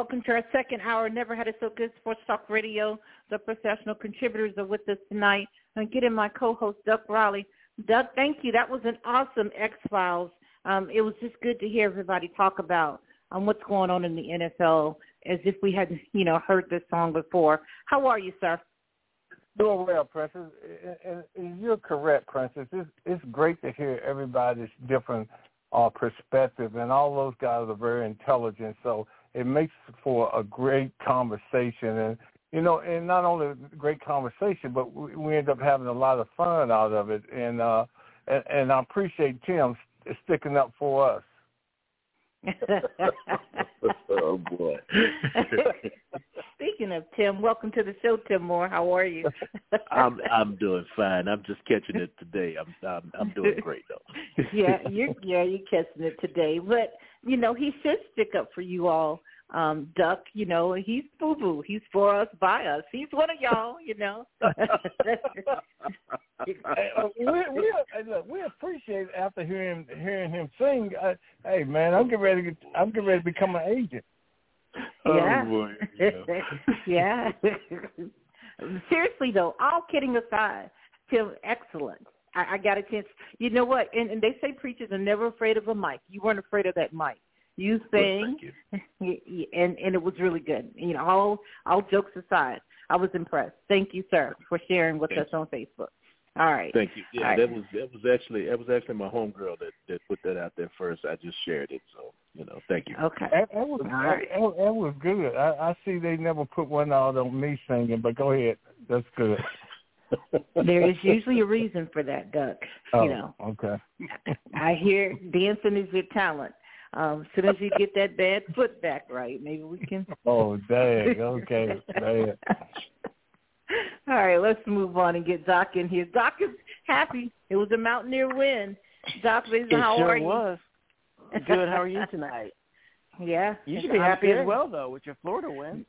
Welcome to our second hour. Never had it so good. Sports Talk Radio. The professional contributors are with us tonight. I'm getting my co-host Doug Riley. Doug, thank you. That was an awesome X Files. Um, it was just good to hear everybody talk about um, what's going on in the NFL, as if we hadn't, you know, heard this song before. How are you, sir? Doing well, Princess. And, you're correct, Princess. It's, it's great to hear everybody's different uh, perspective, and all those guys are very intelligent. So it makes for a great conversation. And you know and not only a great conversation but we, we end up having a lot of fun out of it. And uh and, and i appreciate tim sticking up for us oh boy. Speaking of tim welcome to the show tim moore. How are you? I'm i'm doing fine. I'm just catching it today. I'm i'm, I'm doing great though. Yeah you're yeah you're catching it today. But you know, he should stick up for you all. Um, Duck, you know, he's boo boo. He's for us, by us. He's one of y'all, you know. hey, uh, we we look, we appreciate after hearing hearing him sing. Uh, hey man, I'm getting ready to get, I'm getting ready to become an agent. Yeah. Oh boy. Yeah. yeah. Seriously though, all kidding aside, Tim, excellent. I, I got a chance. You know what? And, and they say preachers are never afraid of a mic. You weren't afraid of that mic. You sang, well, you. and and it was really good. You know, all all jokes aside, I was impressed. Thank you, sir, for sharing with Thank us on Facebook. All right. Thank you. Yeah, All right. that was that was actually that was actually my homegirl that that put that out there first. I just shared it, so you know, thank you. Okay. That, that was All right. that, that was good. I, I see they never put one out on me singing, but go ahead. That's good. There is usually a reason for that, Duck. oh, You know, Okay. I hear dancing is your talent. Um, as soon as you get that bad foot back right, maybe we can. Oh, dang. Okay. Dang. All right, let's move on and get Doc in here. Doc is happy. It was a Mountaineer win. Doc, It how sure are you? was. Good. How are you tonight? Yeah. You should be I'm happy good. as well, though, with your Florida win.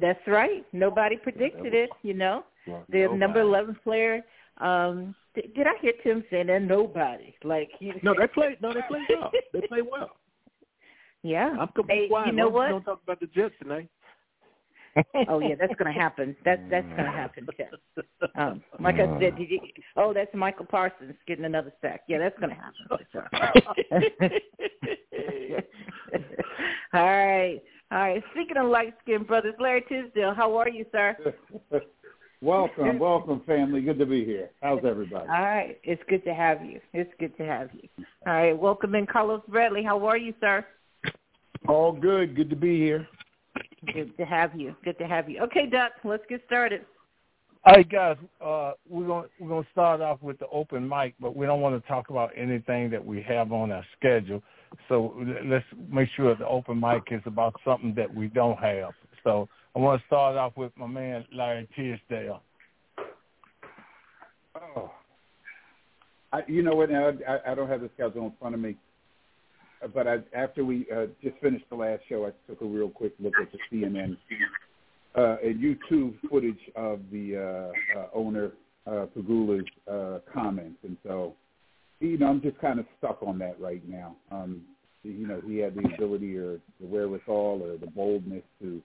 That's right. Nobody predicted it, you know. The number 11 player, um, th- did I hear Tim saying that? Nobody. Like, you, No, they played. No, they played well. They played well. Yeah. I'm completely Hey, quiet. you know what? Don't talk about the Jets tonight. oh yeah, that's gonna happen. That's that's gonna happen. Tim. Um, like I said, did you, oh, that's Micah Parsons getting another sack. Yeah, that's gonna happen. all right, all right. Speaking of light skinned brothers, Larry Tisdale, how are you, sir? welcome, welcome, family. Good to be here. How's everybody? All right, it's good to have you. It's good to have you. All right, welcome in, Carlos Bradley. How are you, sir? All good. Good to be here. Good to have you. Good to have you. Okay, Duck, let's get started. Hey guys, uh, we're gonna we're gonna start off with the open mic, but we don't want to talk about anything that we have on our schedule. So let's make sure the open mic is about something that we don't have. So I want to start off with my man Larry Tisdale. Oh, I, you know what? I, I don't have the schedule in front of me, but I, after we uh, just finished the last show, I took a real quick look at the CNN uh, and YouTube footage of the uh, uh, owner uh, Pegula's uh, comments, and so you know I'm just kind of stuck on that right now. Um, you know, he had the ability or the wherewithal or the boldness to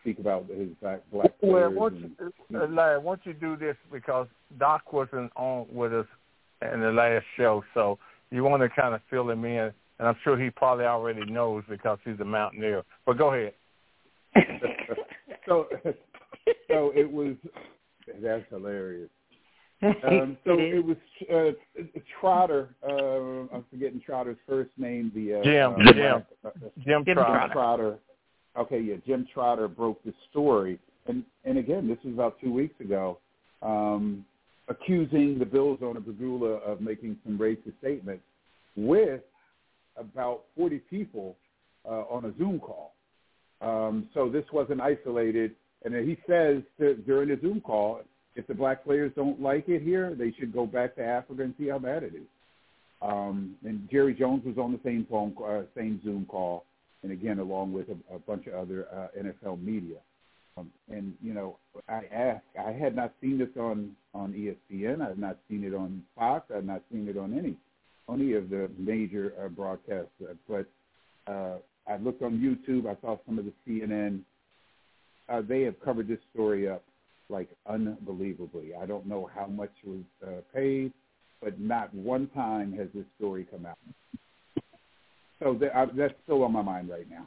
speak about his black black Well, why and, don't you, uh, Larry, don't you do this because Doc wasn't on with us in the last show, so you want to kind of fill him in, and I'm sure he probably already knows because he's a Mountaineer. But go ahead. so so it was that's hilarious. Um, so it it, is. was uh, Trotter. Uh, I'm forgetting Trotter's first name. The uh, Jim, uh, Jim. uh, Jim, Jim Trotter. Trotter. Okay, yeah, Jim Trotter broke the story, and and again, this was about two weeks ago, um, accusing the Bills owner Pegula of making some racist statements with about 40 people uh, on a Zoom call. Um, so this wasn't isolated, and he says to, during the Zoom call, if the black players don't like it here, they should go back to Africa and see how bad it is. Um, and Jerry Jones was on the same phone, uh, same Zoom call, and again along with a, a bunch of other uh, NFL media. Um, and you know, I asked, I had not seen this on on ESPN. I had not seen it on Fox. I had not seen it on any any of the major uh, broadcasts. Uh, but uh, I looked on YouTube. I saw some of the CNN. Uh, they have covered this story up like unbelievably. I don't know how much was uh, paid, but not one time has this story come out. So th- I, that's still on my mind right now.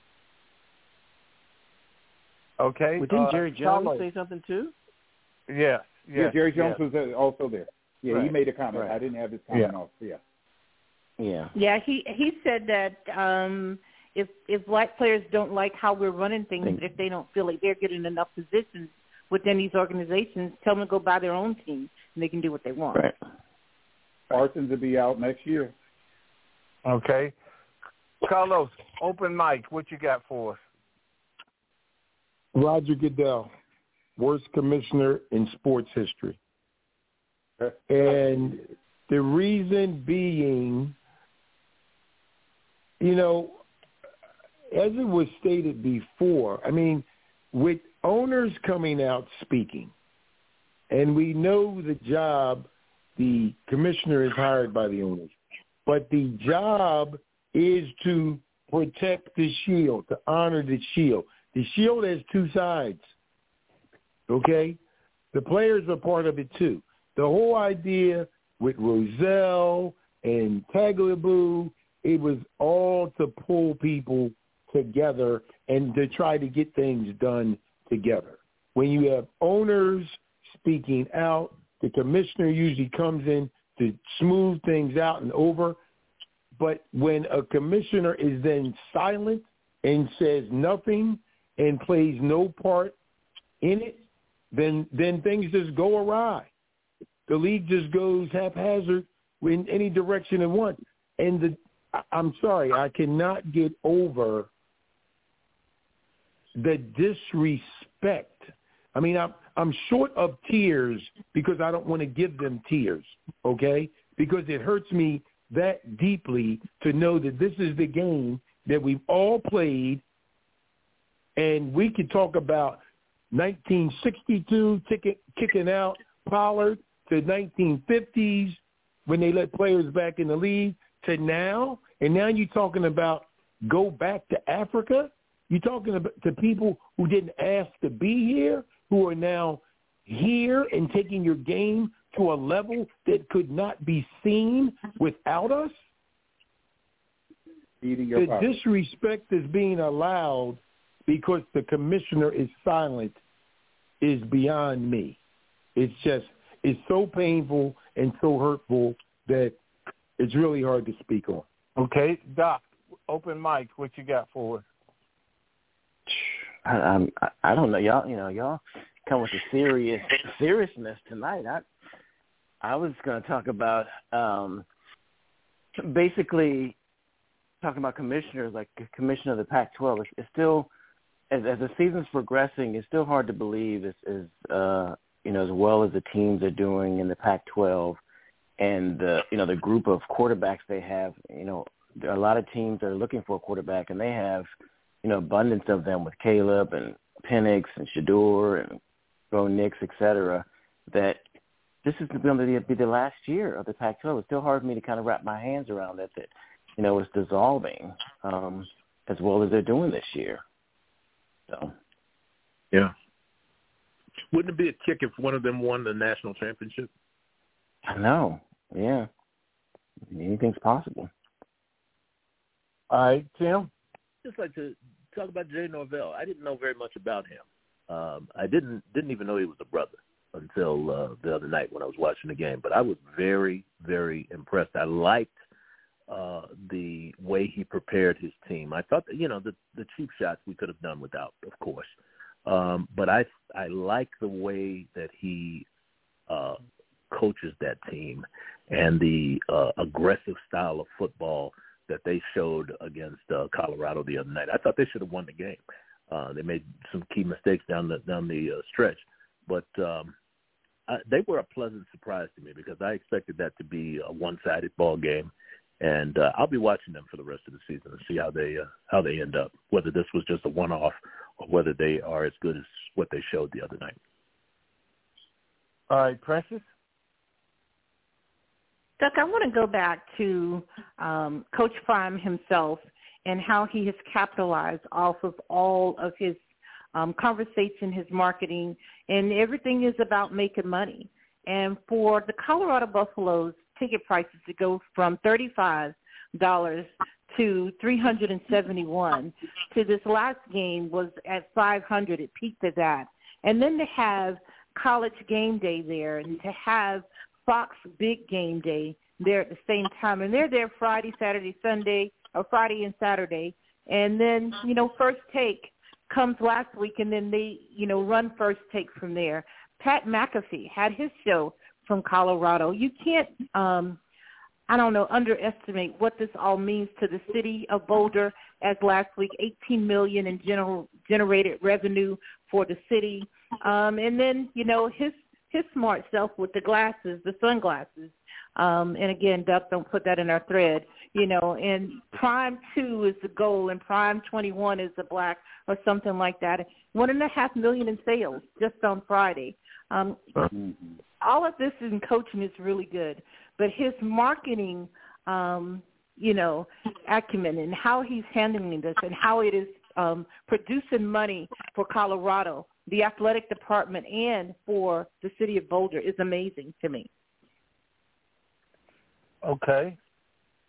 Okay. Well, didn't uh, Jerry Jones say something too? Yeah. Yeah, Jerry Jones was uh, also there. Yeah, right. he made a comment. Right. I didn't have his comment Yeah. off. Yeah. Yeah. Yeah, he he said that um if if black players don't like how we're running things, Think- if they don't feel like they're getting enough positions within these organizations, tell them to go buy their own team and they can do what they want. Right. Parsons will be out next year. Okay. Carlos, open mic. What you got for us? Roger Goodell, worst commissioner in sports history. And the reason being, you know, as it was stated before, I mean, with owners coming out speaking, and we know the job the commissioner is hired by the owners, but the job is to protect the shield, to honor the shield. The shield has two sides. Okay? The players are part of it too. The whole idea with Rozelle and Tagliabue, it was all to pull people together and to try to get things done together. When you have owners speaking out, the commissioner usually comes in to smooth things out and over. But when a commissioner is then silent and says nothing and plays no part in it, then then things just go awry. The league just goes haphazard in any direction it wants. And the I'm sorry, I cannot get over the disrespect. I mean, I'm I'm short of tears because I don't want to give them tears, okay? Because it hurts me that deeply to know that this is the game that we've all played, and we could talk about 1962 ticket, kicking out Pollard to 1950s when they let players back in the league to now, and now you're talking about go back to Africa. You're talking about to people who didn't ask to be here, who are now here and taking your game to a level that could not be seen without us. The power. disrespect is being allowed because the commissioner is silent is beyond me. It's just it's so painful and so hurtful that it's really hard to speak on. Okay, Doc, open mic. What you got for us? I, I'm, I I don't know, y'all. You know, y'all come with the serious seriousness tonight. I I was going to talk about um basically talking about commissioners, like commissioner of the Pac-12. It's, it's still as as the season's progressing, it's still hard to believe as as uh you know as well as the teams are doing in the Pac-12 and the you know the group of quarterbacks they have. You know, there are a lot of teams that are looking for a quarterback, and they have you know abundance of them with Caleb and Penix and Shedeur and Bo Nix, et cetera. That this is going to be the last year of the Pac-12. It's still hard for me to kind of wrap my hands around that. That you know it's dissolving um, as well as they're doing this year. So Yeah. Wouldn't it be a kick if one of them won the national championship? I know, yeah, anything's possible. All right, Tim. Just like to talk about Jay Norvell. I didn't know very much about him. Um, I didn't didn't even know he was a brother until uh, the other night when I was watching the game. But I was very very impressed. I liked uh, the way he prepared his team. I thought that you know the the cheap shots we could have done without, of course. Um, but I I like the way that he uh, coaches that team and the uh, aggressive style of football that they showed against uh, Colorado the other night. I thought they should have won the game. Uh, they made some key mistakes down the down the uh, stretch, but um, I, they were a pleasant surprise to me because I expected that to be a one-sided ball game, and uh, I'll be watching them for the rest of the season and see how they uh, how they end up. Whether this was just a one-off or whether they are as good as what they showed the other night. All right, Precious. Duck, I want to go back to um, Coach Prime himself and how he has capitalized off of all of his um, conversation, his marketing, and everything is about making money. And for the Colorado Buffaloes, ticket prices to go from thirty-five dollars to three hundred and seventy-one to this last game was at five hundred. It peaked at that, and then to have college game day there and to have Fox Big Game Day there at the same time, and they're there Friday, Saturday, Sunday, or Friday and Saturday, and then you know First Take comes last week, and then they you know run First Take from there. Pat McAfee had his show from Colorado. You can't, um, I don't know, underestimate what this all means to the city of Boulder. As last week, 18 million in general generated revenue for the city, um, and then you know his his smart self with the glasses, the sunglasses. Um, and again, Duck, don't put that in our thread. You know, and Prime Two is the goal, and Prime Twenty One is the black, or something like that. One and a half million in sales just on Friday. Um, mm-hmm. All of this in coaching is really good, but his marketing, um, you know, acumen and how he's handling this and how it is um, producing money for Colorado, the athletic department, and for the city of Boulder is amazing to me. Okay.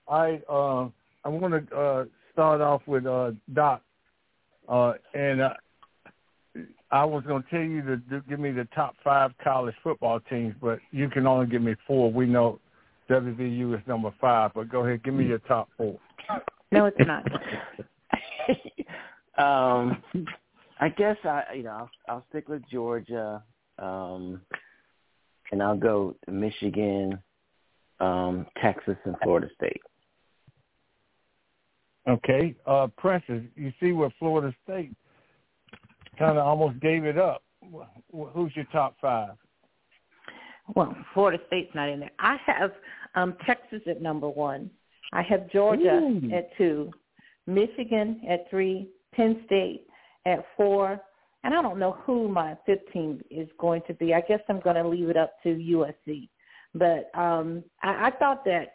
I uh, I want to uh, start off with uh, Doc, uh, and uh, I was going to tell you to do, give me the top five college football teams, but you can only give me four. We know WVU is number five, but go ahead, give me your top four. No, it's not. um, I guess I, you know, I'll, I'll stick with Georgia, um, and I'll go Michigan, um, Texas, and Florida State. Okay, uh, Princess, you see where Florida State kind of almost gave it up. Who's your top five? Well, Florida State's not in there. I have um, Texas at number one. I have Georgia Ooh. at two, Michigan at three, Penn State at four, and I don't know who my fifth team is going to be. I guess I'm going to leave it up to USC. But um, I, I thought that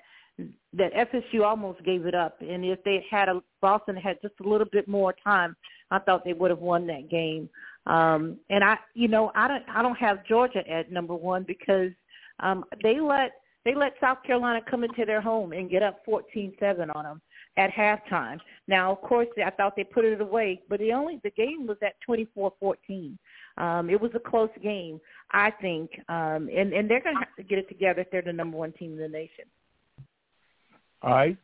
that FSU almost gave it up, and if they had a Boston had just a little bit more time, I thought they would have won that game. Um, and I, you know, I don't, I don't have Georgia at number one because um, they let they let South Carolina come into their home and get up 14-7 on them at halftime. Now, of course, I thought they put it away, but the only the game was at 24-14. Um, it was a close game, I think, um, and and they're going to have to get it together if they're the number one team in the nation. All right.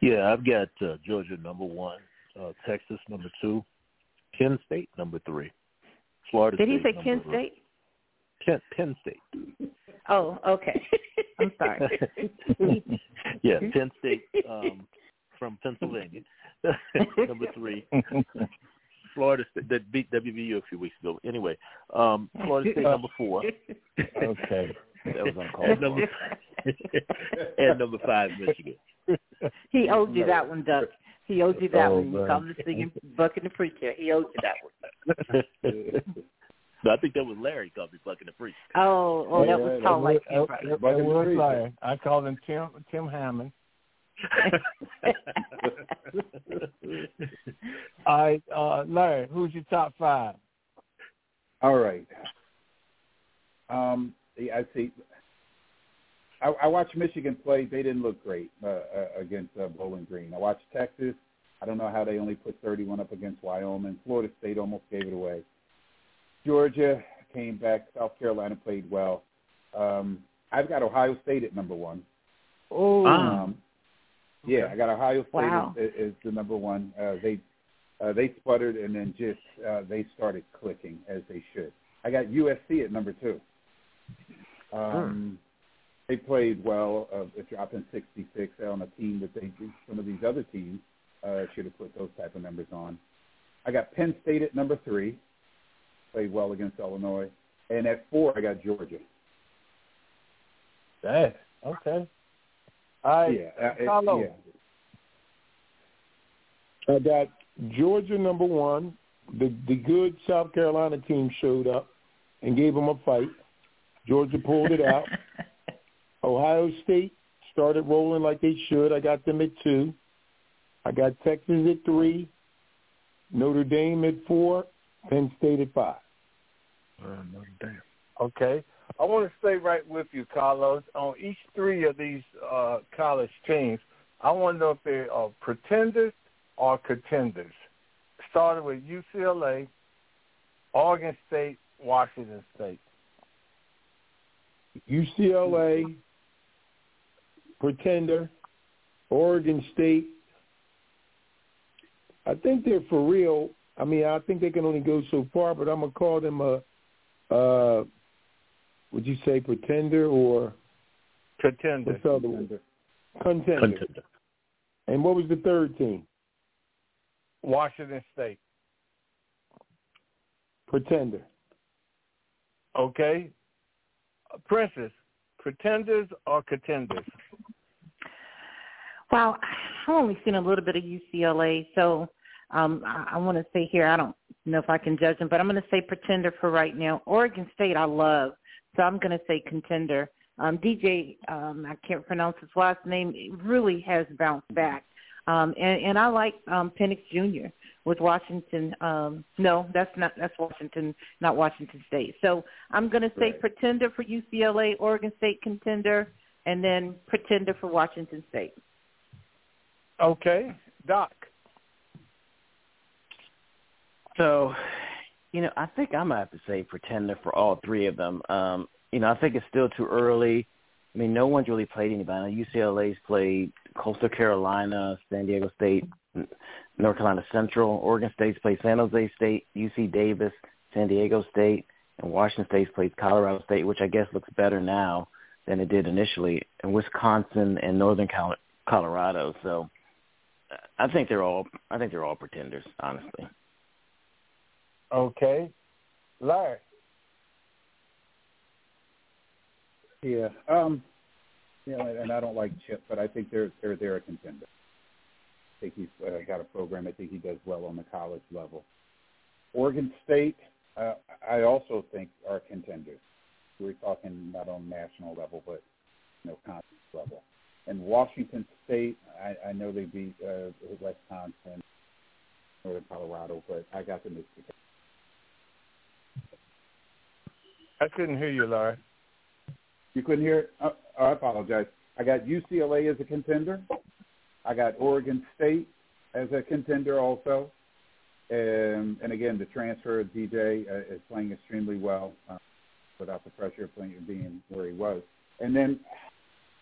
Yeah, I've got uh, Georgia number one, uh, Texas number two, Penn State number three, Florida. Did State, he say Penn State? Penn, Penn State. Oh, okay. I'm sorry. yeah, Penn State um, from Pennsylvania. number three. Florida State that beat WVU a few weeks ago. Anyway, um, Florida State number four. Okay. That was uncalled and number, and number five, Michigan. He owed you that one, Doug. He owed you that oh, one. You called him the singing bucket the preacher. He owed you that one. no, I think that was Larry called me bucket the preacher. Oh, oh, that was Tom like him, right? That was Larry. I called him Tim Tim Hammond. All right, uh, Larry, who's your top five? All right. Um, I see. I, I watched Michigan play. They didn't look great uh, uh, against uh, Bowling Green. I watched Texas. I don't know how they only put 31 up against Wyoming. Florida State almost gave it away. Georgia came back. South Carolina played well. Um, I've got Ohio State at number one. Oh, um, yeah, I got Ohio State wow. as, as the number one. Uh, they uh, they sputtered and then just uh, they started clicking as they should. I got USC at number two. Um, They played well, uh, dropping 66 on a team that they some of these other teams uh, should have put those type of numbers on. I got Penn State at number three, played well against Illinois, and at four I got Georgia. Dang. Okay. All right. Yeah. Uh, Carlo. Yeah. I got Georgia number one. The the good South Carolina team showed up and gave them a fight. Georgia pulled it out. Ohio State started rolling like they should. I got them at two. I got Texas at three. Notre Dame at four. Penn State at five. Uh, Notre Dame. Okay. I want to stay right with you, Carlos. On each three of these uh, college teams, I want to know if they are pretenders or contenders. Starting with UCLA, Oregon State, Washington State. UCLA, pretender, Oregon State. I think they're for real. I mean, I think they can only go so far, but I'm gonna call them a, uh, would you say pretender or Contender. what's the other one? Contender. Contender. And what was the third team? Washington State. Pretender. Okay. Princess, pretenders or contenders? Well, I've only seen a little bit of UCLA, so um, I, I want to say here I don't know if I can judge them, but I'm going to say pretender for right now. Oregon State I love, so I'm going to say contender. Um, DJ, um, I can't pronounce his last name, really has bounced back. Um, and, and I like um, Penix Jr. with Washington. Um, no, that's not that's Washington, not Washington State. So I'm going to say Right. pretender for UCLA, Oregon State contender, and then pretender for Washington State. Okay. Doc. So, you know, I think I might have to say pretender for all three of them. Um, you know, I think it's still too early. I mean, no one's really played anybody. UCLA's played Coastal Carolina, San Diego State, North Carolina Central. Oregon State's played San Jose State, UC Davis, San Diego State, and Washington State's played Colorado State, which I guess looks better now than it did initially, and Wisconsin and Northern Colorado. So, I think they're all I think they're all pretenders, honestly. Okay. Larry. Yeah. Um, know, and, I don't like Chip, but I think they're they're they're a contender. I think he's uh, got a program. I think he does well on the college level. Oregon State, uh, I also think are contenders. We're talking not on national level, but you know, conference level. And Washington State, I, I know they beat uh, Wisconsin, Northern Colorado, but I got them as the I couldn't hear you, Larry. You couldn't hear it? Oh, I apologize. I got UCLA as a contender. I got Oregon State as a contender also. Um, and again, the transfer of DJ uh, is playing extremely well uh, without the pressure of playing, being where he was. And then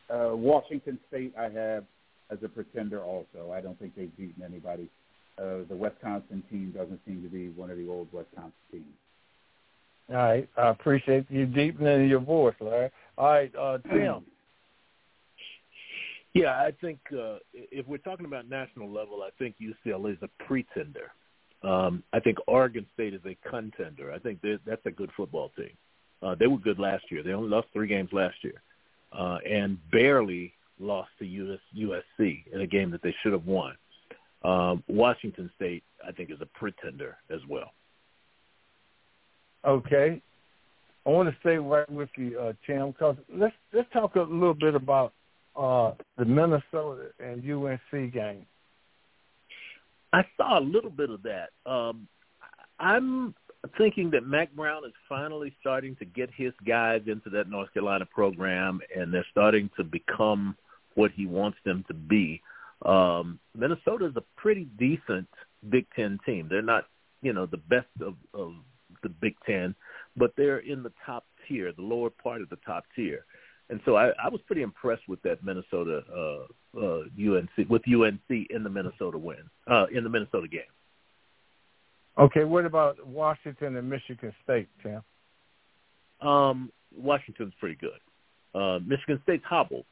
uh, Washington State I have as a pretender also. I don't think they've beaten anybody. Uh, the Wisconsin team doesn't seem to be one of the old Wisconsin teams. All right. I appreciate you deepening your voice, Larry. All right, uh, Tim. Yeah, I think uh, if we're talking about national level, I think UCLA is a pretender. Um, I think Oregon State is a contender. I think that's a good football team. Uh, they were good last year. They only lost three games last year, uh, and barely lost to US, USC in a game that they should have won. Um, Washington State, I think, is a pretender as well. Okay. I want to stay right with you, uh, Tim, because let's let's talk a little bit about uh, the Minnesota and UNC game. I saw a little bit of that. Um, I'm thinking that Mack Brown is finally starting to get his guys into that North Carolina program, and they're starting to become what he wants them to be. Um, Minnesota is a pretty decent Big Ten team. They're not, you know, the best of, of the Big Ten, but they're in the top tier, the lower part of the top tier. And so I, I was pretty impressed with that Minnesota uh, uh, UNC with UNC in the Minnesota win uh, in the Minnesota game. Okay, what about Washington and Michigan State, Tim? Um, Washington's pretty good. Uh, Michigan State's hobbled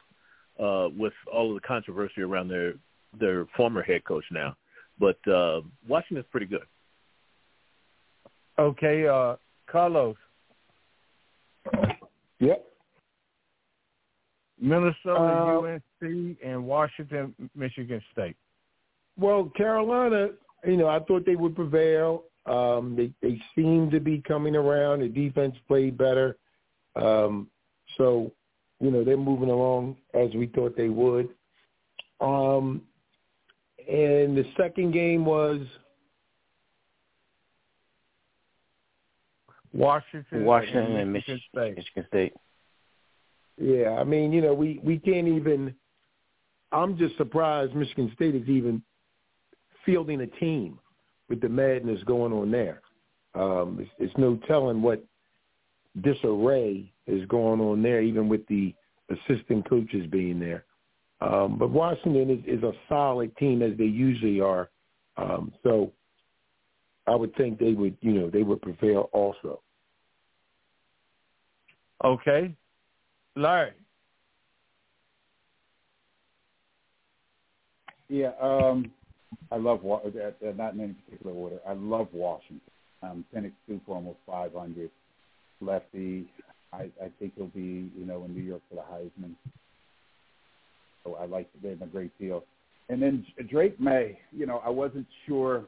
uh, with all of the controversy around their their former head coach now, but uh, Washington's pretty good. Okay, uh, Carlos. Yep. Minnesota, uh, UNC, and Washington, Michigan State. Well, Carolina, you know, I thought they would prevail. Um, they they seem to be coming around. The defense played better, um, so you know they're moving along as we thought they would. Um, and the second game was Washington, Washington and Michigan, Michigan State. Michigan State. Yeah, I mean, you know, we we can't even. I'm just surprised Michigan State is even fielding a team with the madness going on there. Um, it's, it's no telling what disarray is going on there, even with the assistant coaches being there. Um, but Washington is, is a solid team as they usually are. Um, so I would think they would, you know, they would prevail also. Okay. Larry. Yeah, um, I love uh, not in any particular order. I love Washington. Um, Penix two for almost 500. Lefty. I, I think he'll be, you know, in New York for the Heisman. So I like them a great deal. And then Drake Maye. You know, I wasn't sure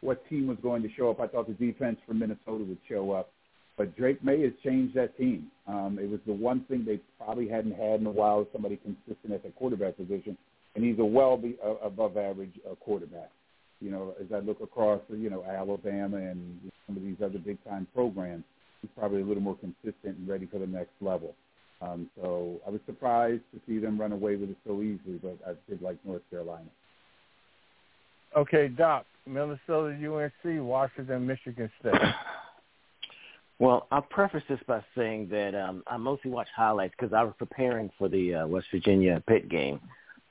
what team was going to show up. I thought the defense from Minnesota would show up, but Drake Maye has changed that team. Um, it was the one thing they probably hadn't had in a while, somebody consistent at the quarterback position and he's a well be, uh, above average uh, quarterback. You know, as I look across, you know, Alabama and some of these other big time programs, he's probably a little more consistent and ready for the next level. Um, so I was surprised to see them run away with it so easily, but I did like North Carolina. Okay, Doc, Minnesota, UNC, Washington, Michigan State. Well, I'll preface this by saying that um, I mostly watch highlights because I was preparing for the uh, West Virginia Pitt game.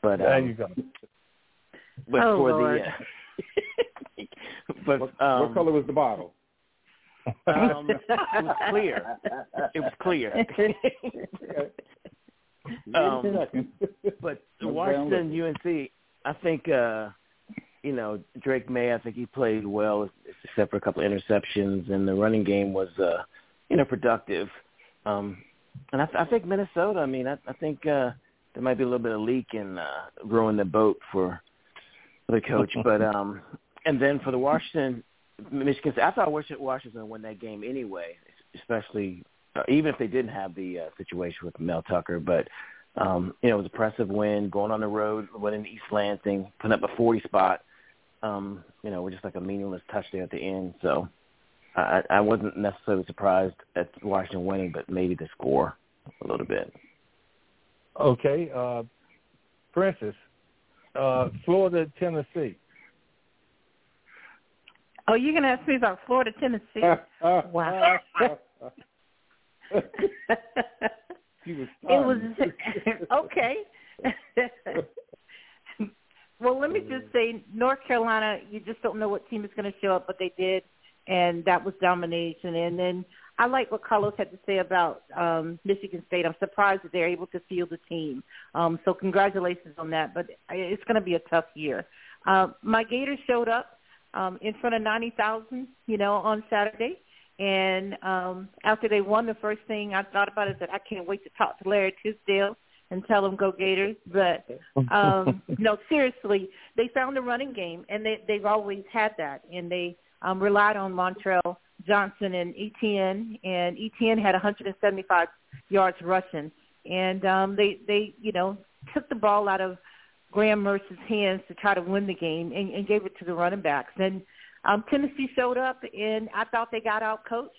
But there um, you go. But oh, for Lord. the uh, but what, um, what color was the bottle? Um, it was clear. It was clear. um, but Washington UNC, I think uh, you know Drake Maye. I think he played well, except for a couple of interceptions, and the running game was uh, you know productive. Um, and I, I think Minnesota. I mean, I, I think. uh there might be a little bit of leak and uh, ruin the boat for the coach. but um, and then for the Washington Michigan, I thought Washington would win that game anyway, especially uh, even if they didn't have the uh, situation with Mel Tucker. But um, you know, it was a impressive win, going on the road, winning East Lansing, putting up a 40 spot. Um, you know, with just like a meaningless touchdown at the end. So I, I wasn't necessarily surprised at Washington winning, but maybe the score a little bit. Okay, uh, Princess, uh, Florida, Tennessee. Oh, you're gonna ask me about Florida, Tennessee? wow. it was okay. well, let me just say, North Carolina, you just don't know what team is going to show up, but they did, and that was domination. And then I like what Carlos had to say about um, Michigan State. I'm surprised that they're able to field a team. Um, so congratulations on that. But it's going to be a tough year. Uh, my Gators showed up um, in front of 90,000, you know, on Saturday. And um, after they won, the first thing I thought about is that I can't wait to talk to Larry Tisdale and tell him go Gators. But um, no, seriously, they found a running game, and they, they've always had that, and they um, relied on Montrell Johnson and Etienne, and Etienne had 175 yards rushing, and um, they they you know took the ball out of Graham Mertz's hands to try to win the game and, and gave it to the running backs. And um, Tennessee showed up, and I thought they got out coached.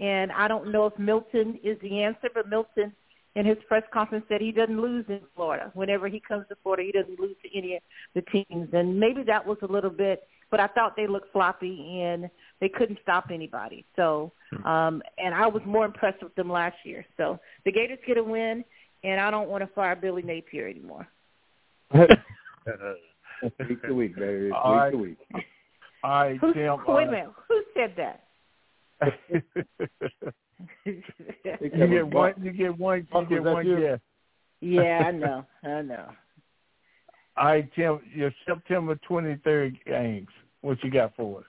And I don't know if Milton is the answer, but Milton in his press conference said he doesn't lose in Florida. Whenever he comes to Florida, he doesn't lose to any of the teams. And maybe that was a little bit but I thought they looked floppy and they couldn't stop anybody. So, hmm. um, and I was more impressed with them last year. So the Gators get a win, and I don't want to fire Billy Napier anymore. week to week, baby. Week All right. to week. All right, Who, Tim. wait a minute. Who said that? you get one. You get one. You get one. Yeah. yeah, I know. I know. All right, Tim. Your September twenty third games. What you got for us?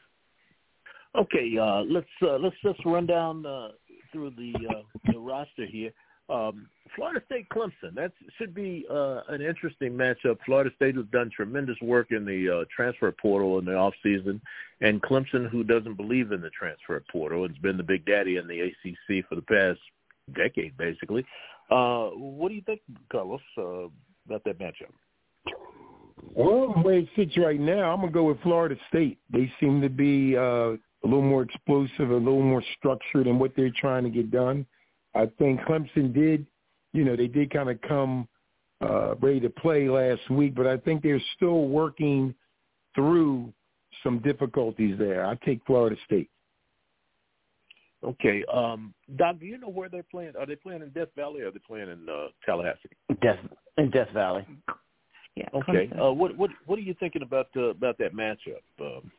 Okay, uh, let's uh, let's just run down uh, through the uh, the roster here. Um, Florida State Clemson. That should be uh, an interesting matchup. Florida State has done tremendous work in the uh, transfer portal in the off season, and Clemson, who doesn't believe in the transfer portal, has been the big daddy in the ACC for the past decade, basically. Uh, what do you think, Carlos, uh, about that matchup? Well, the way it sits right now, I'm gonna go with Florida State. They seem to be uh, a little more explosive, a little more structured in what they're trying to get done. I think Clemson did, you know, they did kind of come uh, ready to play last week, but I think they're still working through some difficulties there. I take Florida State. Okay, um, Doc, do you know where they're playing? Are they playing in Death Valley or are they playing in uh, Tallahassee? Death in Death Valley. Yeah. Okay. Uh, what what what are you thinking about uh, about that matchup? Um,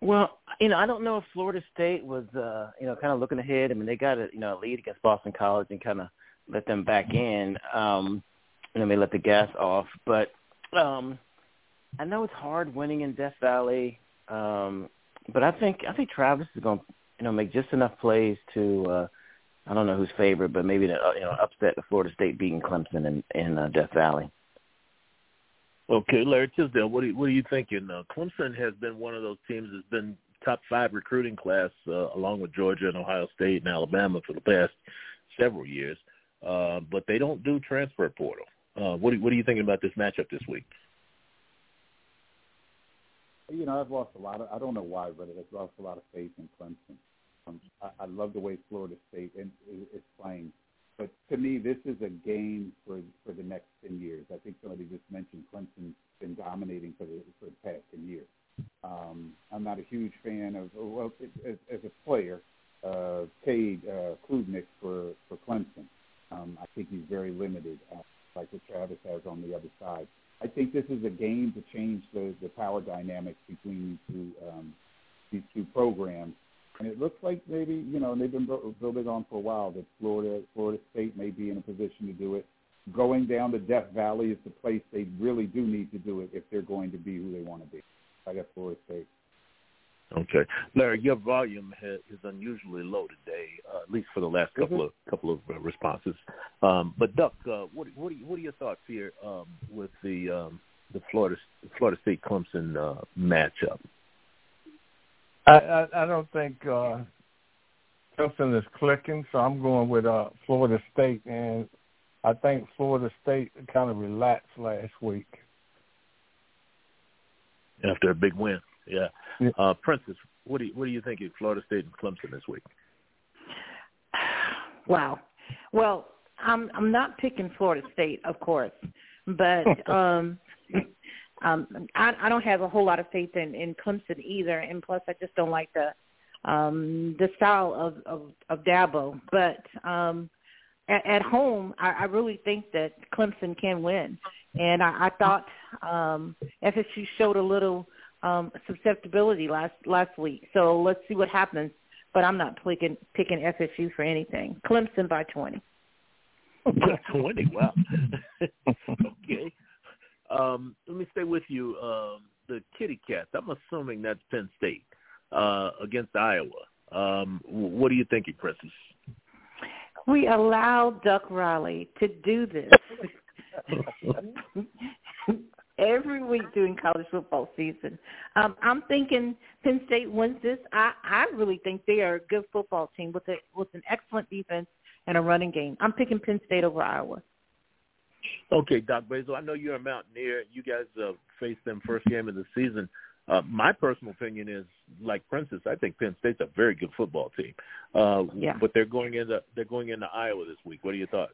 well, you know, I don't know if Florida State was, uh, you know, kind of looking ahead. I mean, they got a, you know, a lead against Boston College and kind of let them back in. Um, and then they let the gas off. But um, I know it's hard winning in Death Valley. Um, but I think I think Travis is going to, you know, make just enough plays to, uh, I don't know who's favorite, but maybe to, uh, you know, upset the Florida State beating Clemson in in uh, Death Valley. Okay, Larry Tisdale, what are you, what are you thinking? Uh, Clemson has been one of those teams that's been top five recruiting class uh, along with Georgia and Ohio State and Alabama for the past several years, uh, but they don't do transfer portal. Uh, what, are, what are you thinking about this matchup this week? You know, I've lost a lot of. I don't know why, but I've lost a lot of faith in Clemson. Um, I, I love the way Florida State is, is playing. But to me, this is a game for for the next ten years. I think somebody just mentioned Clemson's been dominating for the for the past ten years. Um, I'm not a huge fan of well as, as a player, uh, Cade uh, Klubnik for for Clemson. Um, I think he's very limited, uh, like what Travis has on the other side. I think this is a game to change the the power dynamics between these two um, these two programs and it looks like maybe you know, and they've been building on for a while that Florida Florida State may be in a position to do it. Going down to Death Valley is the place they really do need to do it if they're going to be who they want to be. I got Florida State. Okay, Larry, your volume has, is unusually low today, uh, at least for the last couple of couple of uh, responses. Um, but Duck, uh, what what are, what are your thoughts here um, with the um, the Florida Florida State Clemson uh, matchup? I, I, I don't think uh, Clemson is clicking, so I'm going with uh, Florida State, and I think Florida State kind of relaxed last week after a big win. Yeah, yeah. Uh, Princess, what do you what do you think of Florida State and Clemson this week? Wow. Well, I'm I'm not picking Florida State, of course, but um um, I, I don't have a whole lot of faith in, in Clemson either, and plus I just don't like the um, the style of, of, of Dabo. But um, at, at home, I, I really think that Clemson can win, and I, I thought um, FSU showed a little um, susceptibility last last week. So let's see what happens. But I'm not picking picking FSU for anything. Clemson by 20. 20, wow. okay. Um, let me stay with you. Um, the Kitty Cats. I'm assuming that's Penn State uh, against Iowa. Um, what are you thinking, Princess? We allowed Duck Riley to do this every week during college football season. Um, I'm thinking Penn State wins this. I, I really think they are a good football team with a, with an excellent defense and a running game. I'm picking Penn State over Iowa. Okay, Doc Basil, I know you're a Mountaineer. You guys uh, faced them first game of the season. Uh, my personal opinion is, like Princess, I think Penn State's a very good football team. Uh, yeah. But they're going into they're going into Iowa this week. What are your thoughts?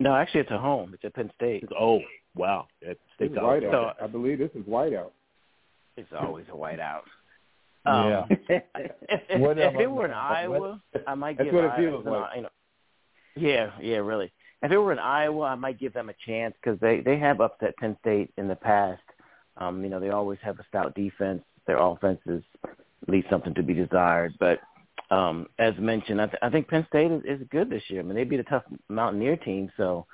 No, actually, it's at home. It's at Penn State. It's, oh, wow! It's State's whiteout. So, I believe this is whiteout. It's always a whiteout. Um, yeah. if, if it were in Iowa, I might That's give what Iowa, it feels like. You know, yeah, yeah, really if it were in Iowa, I might give them a chance because they they have upset Penn State in the past. Um, you know, they always have a stout defense. Their offense is leaves something to be desired. But um, as mentioned, I, th- I think Penn State is, is good this year. I mean, they beat a tough Mountaineer team, so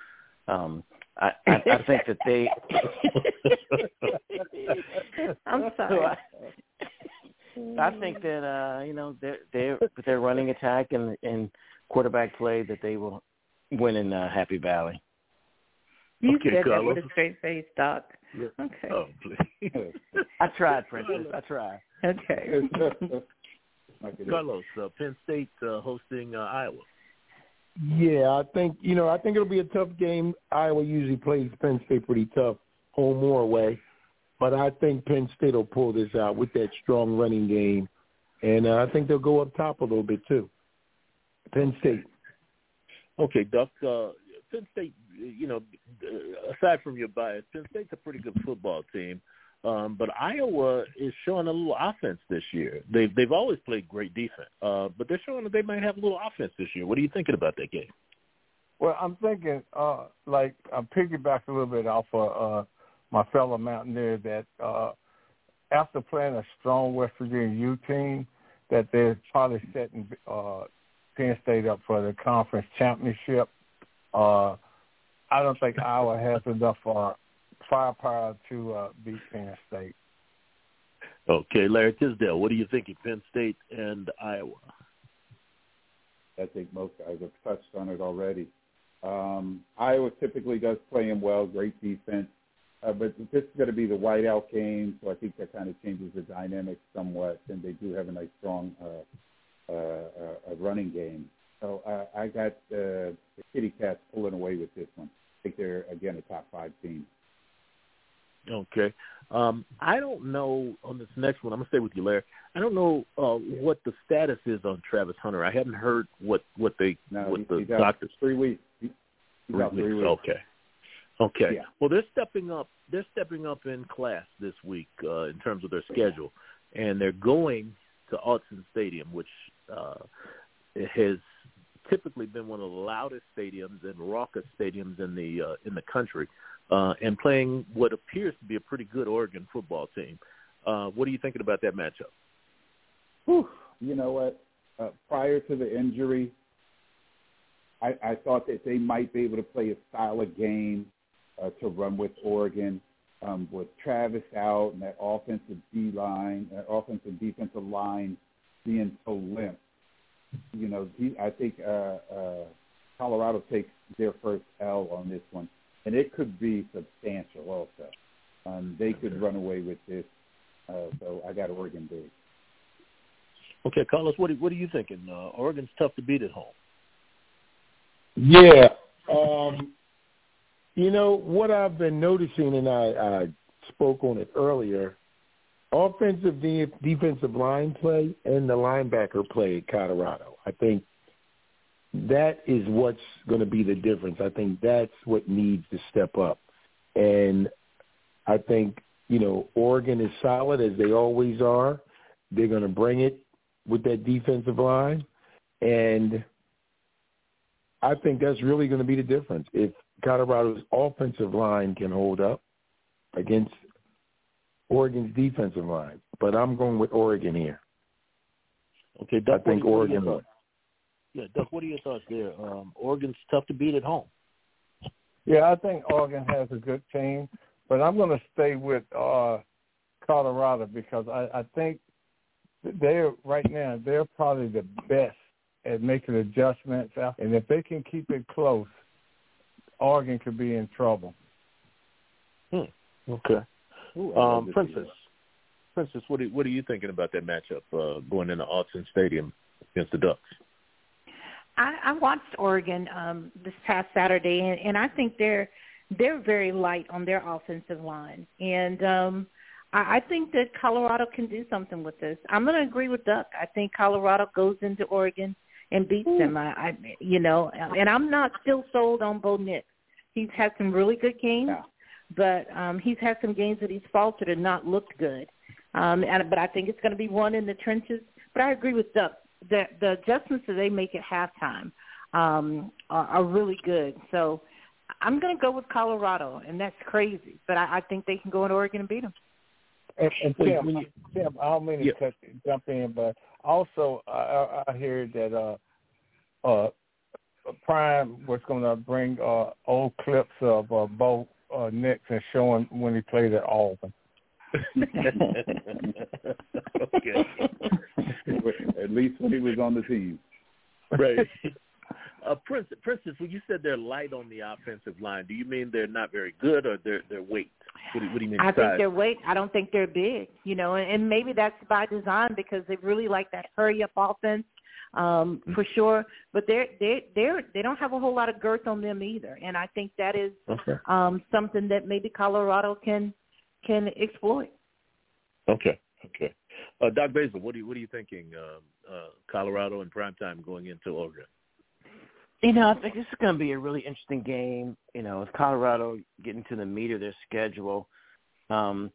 um, I, I, I think that they. I'm sorry. So I, I think that uh, you know their their their running attack and and quarterback play that they will winning uh, Happy Valley. You Okay, said that with a straight face, Doc. Yeah. Okay. Oh, please. I tried, Princess. I tried. Okay. Carlos, uh, Penn State uh, hosting uh, Iowa. Yeah, I think you know I think it'll be a tough game. Iowa usually plays Penn State pretty tough, home or away, but I think Penn State will pull this out with that strong running game, and uh, I think they'll go up top a little bit too. Penn State. Okay, Duck. Uh, Penn State, you know, aside from your bias, Penn State's a pretty good football team. Um, but Iowa is showing a little offense this year. They've they've always played great defense, uh, but they're showing that they might have a little offense this year. What are you thinking about that game? Well, I'm thinking, uh, like, I'm piggyback a little bit off of uh, my fellow Mountaineer that uh, after playing a strong West Virginia U team, that they're probably setting uh, Penn State up for the conference championship. Uh, I don't think Iowa has enough uh, firepower to uh, beat Penn State. Okay, Larry Tisdale, what are you thinking? Penn State and Iowa. I think most guys have touched on it already. Um, Iowa typically does play him well, great defense, uh, but this is going to be the whiteout game, so I think that kind of changes the dynamic somewhat. And they do have a nice, strong uh, uh, uh, running game. So I got uh, the Kitty Cats pulling away with this one. I think they're again a top five team. Okay. Um, I don't know on this next one. I'm gonna stay with you, Larry. I don't know uh, what the status is on Travis Hunter. I haven't heard what what they No, what he- the doctors. three weeks. He- He's out three weeks. Okay. Okay. Yeah. Well, they're stepping up. They're stepping up in class this week uh, in terms of their schedule, and they're going to Autzen Stadium, which uh, has typically been one of the loudest stadiums and raucous stadiums in the uh, in the country, uh, and playing what appears to be a pretty good Oregon football team. Uh, what are you thinking about that matchup? Whew, you know what? Uh, prior to the injury, I, I thought that they might be able to play a style of game uh, to run with Oregon. Um, with Travis out and that offensive D line, that offensive defensive line being so limp, you know, he, I think uh, uh, Colorado takes their first L on this one, and it could be substantial also. Um, they could run away with this, uh, so I got Oregon big. Okay, Carlos, what are, what are you thinking? Uh, Oregon's tough to beat at home. Yeah. Um, you know, what I've been noticing, and I, I spoke on it earlier, offensive de- defensive line play and the linebacker play at Colorado. I think that is what's going to be the difference. I think that's what needs to step up. And I think, you know, Oregon is solid as they always are. They're going to bring it with that defensive line. And I think that's really going to be the difference. If Colorado's offensive line can hold up against Oregon's defensive line. But I'm going with Oregon here. Okay, Duck, I think what are, what are Oregon thoughts? Yeah, Duck, what are your thoughts there? Um, Oregon's tough to beat at home. Yeah, I think Oregon has a good team, but I'm going to stay with uh, Colorado because I, I think they're right now they're probably the best at making adjustments, and if they can keep it close, Oregon could be in trouble. Hmm. Okay. Ooh, Um, this Princess, deal. Princess, what are, what are you thinking about that matchup uh, going into Autzen Stadium against the Ducks? I, I watched Oregon um, this past Saturday, and, and I think they're they're very light on their offensive line, and um, I, I think that Colorado can do something with this. I'm going to agree with Duck. I think Colorado goes into Oregon and beats them. I, I, you know, and I'm not still sold on Bo Nix. He's had some really good games, Yeah. But um, he's had some games that he's faltered and not looked good. Um, and, but I think it's going to be one in the trenches. But I agree with Duck. The, the adjustments that they make at halftime um, are, are really good. So I'm going to go with Colorado, and that's crazy. But I, I think they can go in Oregon and beat them. And, and Tim, when you- Tim, I don't mean to Yeah. cut, jump in, but also I, I I hear that uh, uh, Prime was going to bring uh, old clips of uh, Bo uh, Nix and show him when he played at Auburn. okay. At least when he was on the team. right. uh, Prince, Princess, when you said they're light on the offensive line, do you mean they're not very good or they're they're weight? What do, what do you mean? I size? think they're weight. I don't think they're big. You know, and, and maybe that's by design because they really like that hurry up offense um, for sure. But they're they they're they don't have a whole lot of girth on them either, and I think that is Okay. um, something that maybe Colorado can can exploit. Okay. Okay. Uh, Doc Basil, what are you what are you thinking? Uh, uh, Colorado in prime time going into Oregon. You know, I think this is going to be a really interesting game. You know, with Colorado getting to the meat of their schedule, um,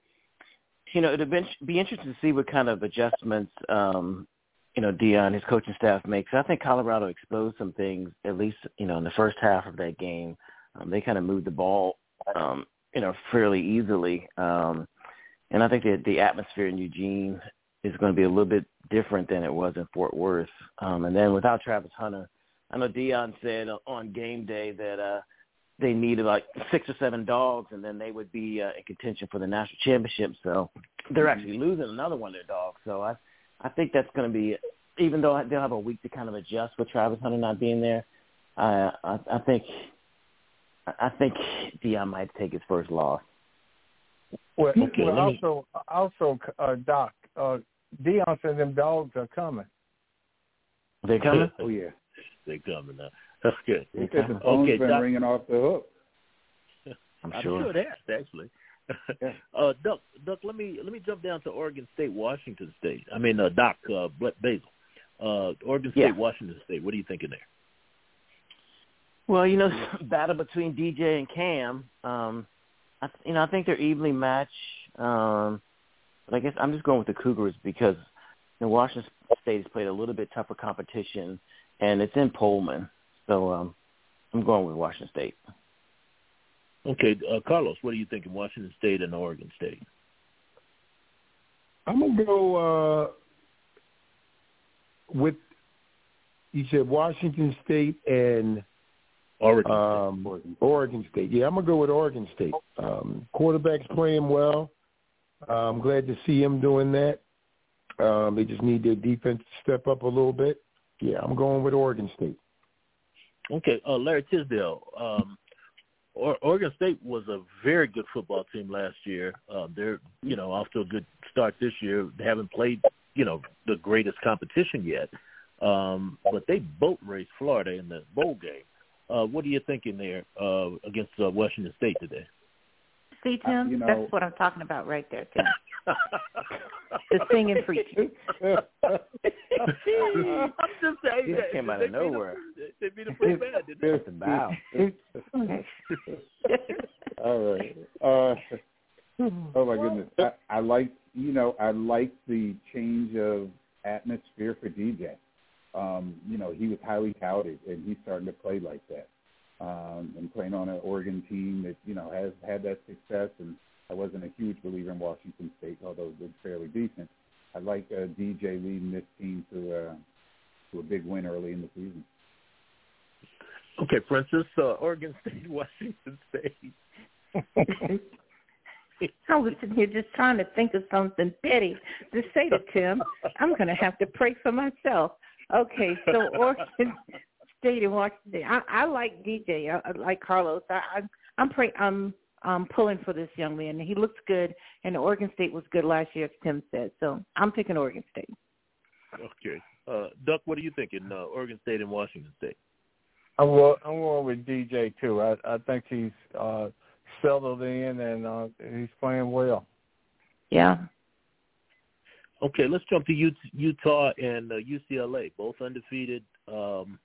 you know, it'd be, be interesting to see what kind of adjustments, um, you know, Deion, his coaching staff makes. I think Colorado exposed some things, at least, you know, in the first half of that game. Um, they kind of moved the ball, um, you know, fairly easily. Um, and I think that the atmosphere in Eugene is going to be a little bit different than it was in Fort Worth. Um, and then without Travis Hunter, I know Deion said on game day that uh, they needed like six or seven dogs, and then they would be uh, in contention for the national championship. So they're actually losing another one of their dogs. So I, I think that's going to be, even though they'll have a week to kind of adjust with Travis Hunter not being there. Uh, I, I think, I think Deion might take his first loss. Well, Okay, well let me- also, also, uh, Doc, uh, Deion said them dogs are coming. They're coming. Oh yeah. they're coming now. Okay. He said the phone's Okay, been Doc, ringing off the hook. I'm I'm sure. sure it has actually. Yeah. uh, Duck, Duck, let me let me jump down to Oregon State, Washington State. I mean, uh, Doc uh, Basil, uh, Oregon State, Yeah. Washington State. What are you thinking there? Well, you know, battle between DJ and Cam. Um, I, you know, I think they're evenly matched. Um, but I guess I'm just going with the Cougars because you know, Washington State has played a little bit tougher competition, and it's in Pullman. So um, I'm going with Washington State. Okay, uh, Carlos, what are you think thinking? Washington State and Oregon State. I'm gonna go uh, with you said Washington State and Oregon. um, Oregon. Oregon State. Yeah, I'm gonna go with Oregon State. Um, quarterback's playing well. Uh, I'm glad to see him doing that. Um, they just need their defense to step up a little bit. Yeah, I'm going with Oregon State. State. Okay, uh, Larry Tisdale. Um, or- Oregon State was a very good football team last year. Uh, they're you know off to a good start this year. They haven't played you know the greatest competition yet, um, but they boat raced Florida in the bowl game. Uh, what are you thinking there uh, against uh, Washington State today? See, Uh, Tim, you know- that's what I'm talking about right there, Tim. The singing preacher. I'm just saying. This that- came out of beat them- nowhere. They beat them pretty bad, didn't they? What's the bow? All right. Uh, oh my goodness. I, I like you know I like the change of atmosphere for DJ. Um, you know he was highly touted and he's starting to play like that. Um, and playing on an Oregon team that you know has had that success. And I wasn't a huge believer in Washington State, although they're fairly decent. I like uh, DJ leading this team to uh, to a big win early in the season. Okay, Princess, uh, Oregon State, Washington State. I was sitting here just trying to think of something petty to say to Tim. I'm going to have to pray for myself. Okay, so Oregon State and Washington. I, I like DJ. I, I like Carlos. I, I, I'm pray. I'm um, pulling for this young man. He looks good, and Oregon State was good last year, as Tim said. So I'm picking Oregon State. Okay. Uh, Duck, what are you thinking? Uh, Oregon State and Washington State. I'm going, I'm going with DJ too. I, I think he's uh, settled in and uh, he's playing well. Yeah. Okay, let's jump to Ut- Utah and uh, UCLA, both undefeated. Um,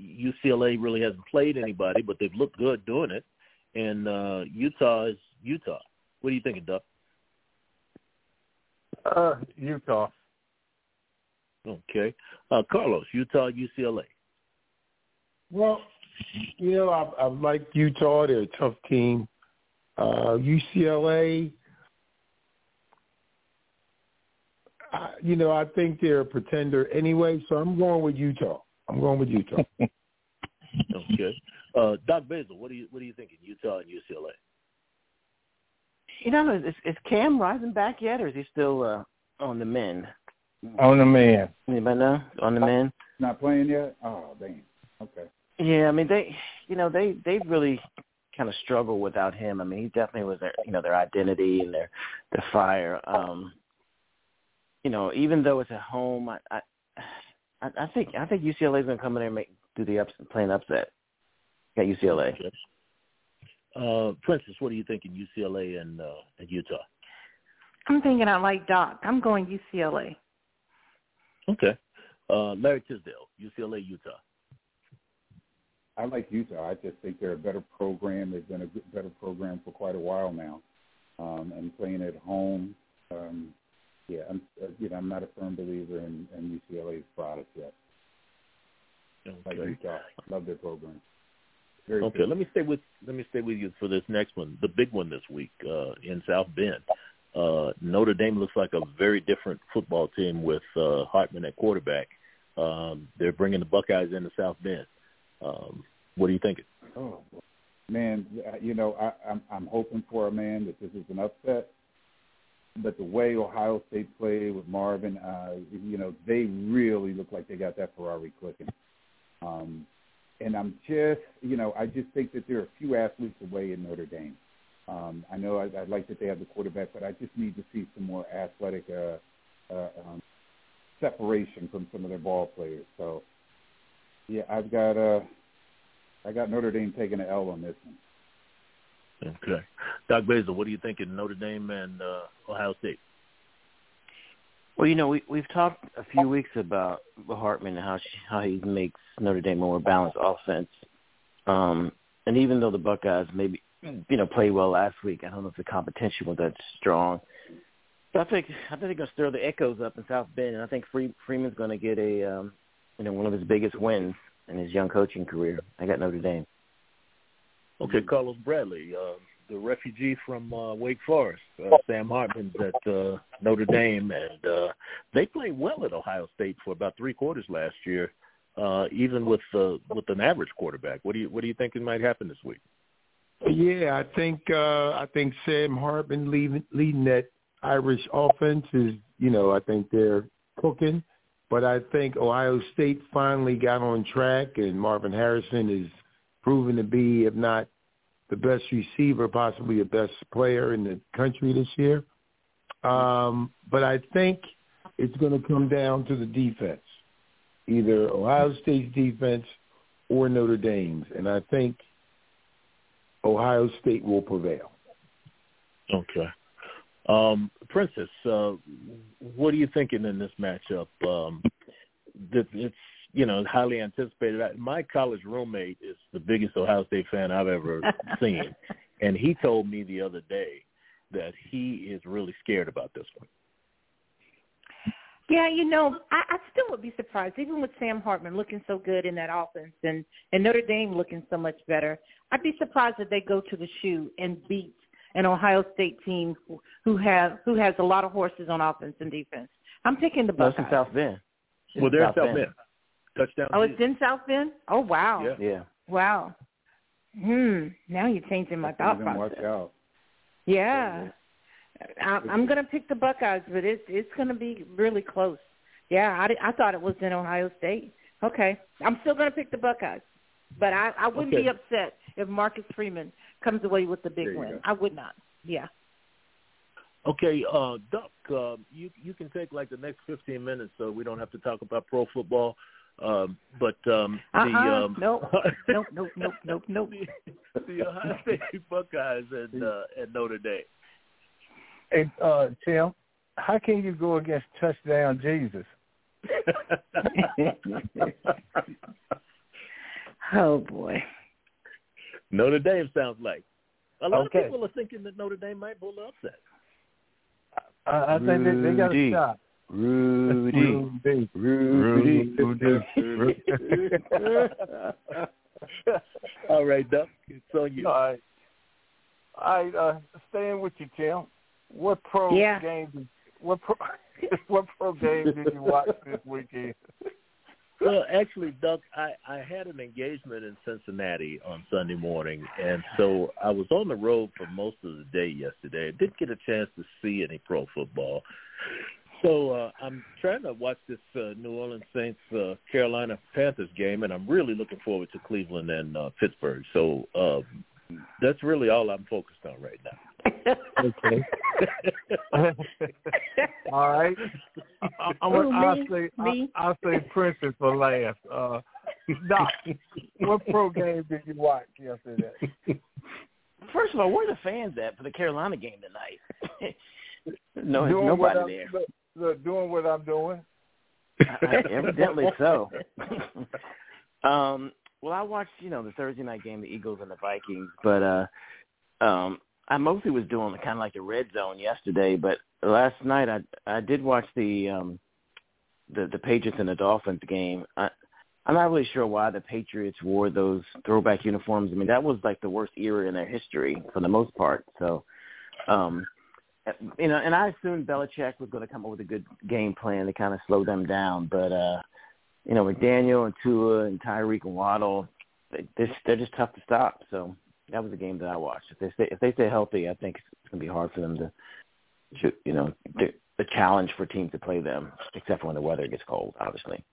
UCLA really hasn't played anybody, but they've looked good doing it. And uh, Utah is Utah. What are you thinking, Duck? Uh, Utah. Okay. Uh, Carlos, Utah, UCLA. Well, you know, I, I like Utah. They're a tough team. Uh, UCLA, I, you know, I think they're a pretender anyway, so I'm going with Utah. I'm going with Utah. Okay. Uh, Doc Basil, what are you what are you thinking? Utah and UCLA. You know, is, is Cam Rising back yet, or is he still uh, on the men? On the man. Anybody know? On the men? Not playing yet? Oh, damn. Okay. Yeah, I mean they, you know, they they really kind of struggle without him. I mean, he definitely was their, you know, their identity and their their fire. Um, you know, even though it's at home, I I, I I think I think UCLA is going to come in there and make do the ups play an upset. Got UCLA. Uh, Princess, what are you thinking? UCLA and uh, and Utah. I'm thinking I like Doc. I'm going UCLA. Okay. Uh, Larry Tisdale, UCLA, Utah. I like Utah. I just think they're a better program. They've been a better program for quite a while now, um, and playing at home. Um, yeah, I'm, uh, you know, I'm not a firm believer in, in UCLA's product yet. Okay. Like Utah, love their program. Very okay, good. let me stay with let me stay with you for this next one, the big one this week uh, in South Bend. Uh, Notre Dame looks like a very different football team with uh, Hartman at quarterback. Um, they're bringing the Buckeyes into South Bend. Um, what are you thinking? Oh man, you know I, I'm I'm hoping for a man that this is an upset, but the way Ohio State played with Marvin, uh, you know they really look like they got that Ferrari clicking. Um, and I'm just, you know, I just think that there are a few athletes away in Notre Dame. Um, I know I, I like that they have the quarterback, but I just need to see some more athletic uh, uh, um, separation from some of their ball players. So, yeah, I've got uh, I got Notre Dame taking an L on this one. Okay, Doc Basil, what are you thinking? Notre Dame and uh, Ohio State. Well, you know, we we've talked a few weeks about Hartman and how she, how he makes Notre Dame a more balanced offense. Um, and even though the Buckeyes maybe you know played well last week, I don't know if the competition was that strong. But I think I think they're going to stir the echoes up in South Bend, and I think Free, Freeman's going to get a um, you know one of his biggest wins in his young coaching career. I got Notre Dame. Okay, Carlos Bradley, uh, the refugee from uh, Wake Forest, uh, Sam Hartman's at uh, Notre Dame, and uh, they played well at Ohio State for about three quarters last year, uh, even with uh, with an average quarterback. What do you what do you think might happen this week? Yeah, I think uh, I think Sam Hartman leading leading that Irish offense is you know I think they're cooking, but I think Ohio State finally got on track, and Marvin Harrison is proven to be, if not the best receiver, possibly the best player in the country this year. Um, but I think it's going to come down to the defense, either Ohio State's defense or Notre Dame's, and I think Ohio State will prevail. Okay. Um, Princess, uh, what are you thinking in this matchup? Um, it's you know highly anticipated. My college roommate is the biggest Ohio State fan I've ever seen, and he told me the other day that he is really scared about this one. Yeah, you know, I, I still would be surprised, even with Sam Hartman looking so good in that offense and and Notre Dame looking so much better. I'd be surprised if they go to the shoe and beat an Ohio State team who, who have who has a lot of horses on offense and defense. I'm picking the Buckeyes. it's in South Bend. Well, they're South South Bend. Bend. Touchdown. Oh, it's in South Bend. Oh, wow. Yeah. Yeah. Wow. Hmm. Now you're changing my thought process. watch out. Yeah. I, I'm going to pick the Buckeyes, but it's it's going to be really close. Yeah, I, I thought it was in Ohio State. Okay, I'm still going to pick the Buckeyes, but I, I wouldn't Okay. be upset if Marcus Freeman comes away with the big win. go. I would not. Yeah. Okay, uh, Duck, uh, you you can take like the next 15 minutes, so we don't have to talk about pro football. Um, but um, the Uh-uh. um, Nope. Nope. Nope. Nope. Nope. Nope. the, the Ohio State Buckeyes and uh, and Notre Dame. Hey, uh, Tim, how can you go against touchdown Jesus? Oh boy. Notre Dame sounds like a lot Okay. of people are thinking that Notre Dame might pull the upset. I, I think they, they got a Rudy. shot. Rudy. Rudy. Rudy. All right, Duck, it's on you. All right. All right, uh, staying with you, Tim. What pro Yeah. games? What pro? what pro games did you watch this weekend? Well, actually, Doug, I, I had an engagement in Cincinnati on Sunday morning, and so I was on the road for most of the day yesterday. I didn't get a chance to see any pro football. So uh, I'm trying to watch this uh, New Orleans Saints uh, Carolina Panthers game, and I'm really looking forward to Cleveland and uh, Pittsburgh. So uh, that's really all I'm focused on right now. okay. all right. I, I, Ooh, I'll me, say me. I, I'll say Princess for last. Uh, Doc, what pro game did you watch yesterday? First of all, where are the fans at for the Carolina game tonight? no, doing nobody there. Look, look, doing what I'm doing. I- evidently so. um, well, I watched, you know, the Thursday night game, the Eagles and the Vikings, but uh, um, I mostly was doing kind of like the red zone yesterday. But last night, I I did watch the um, the the Patriots and the Dolphins game. I, I'm not really sure why the Patriots wore those throwback uniforms. I mean, that was like the worst era in their history for the most part. So, um, you know, and I assumed Belichick was going to come up with a good game plan to kind of slow them down. But, uh, you know, with Daniel and Tua and Tyreek and Waddle, they, they're, just tough to stop. So that was the game that I watched. If they stay, if they stay healthy, I think it's going to be hard for them to, shoot, you know, the, the challenge for teams to play them, except for when the weather gets cold, obviously.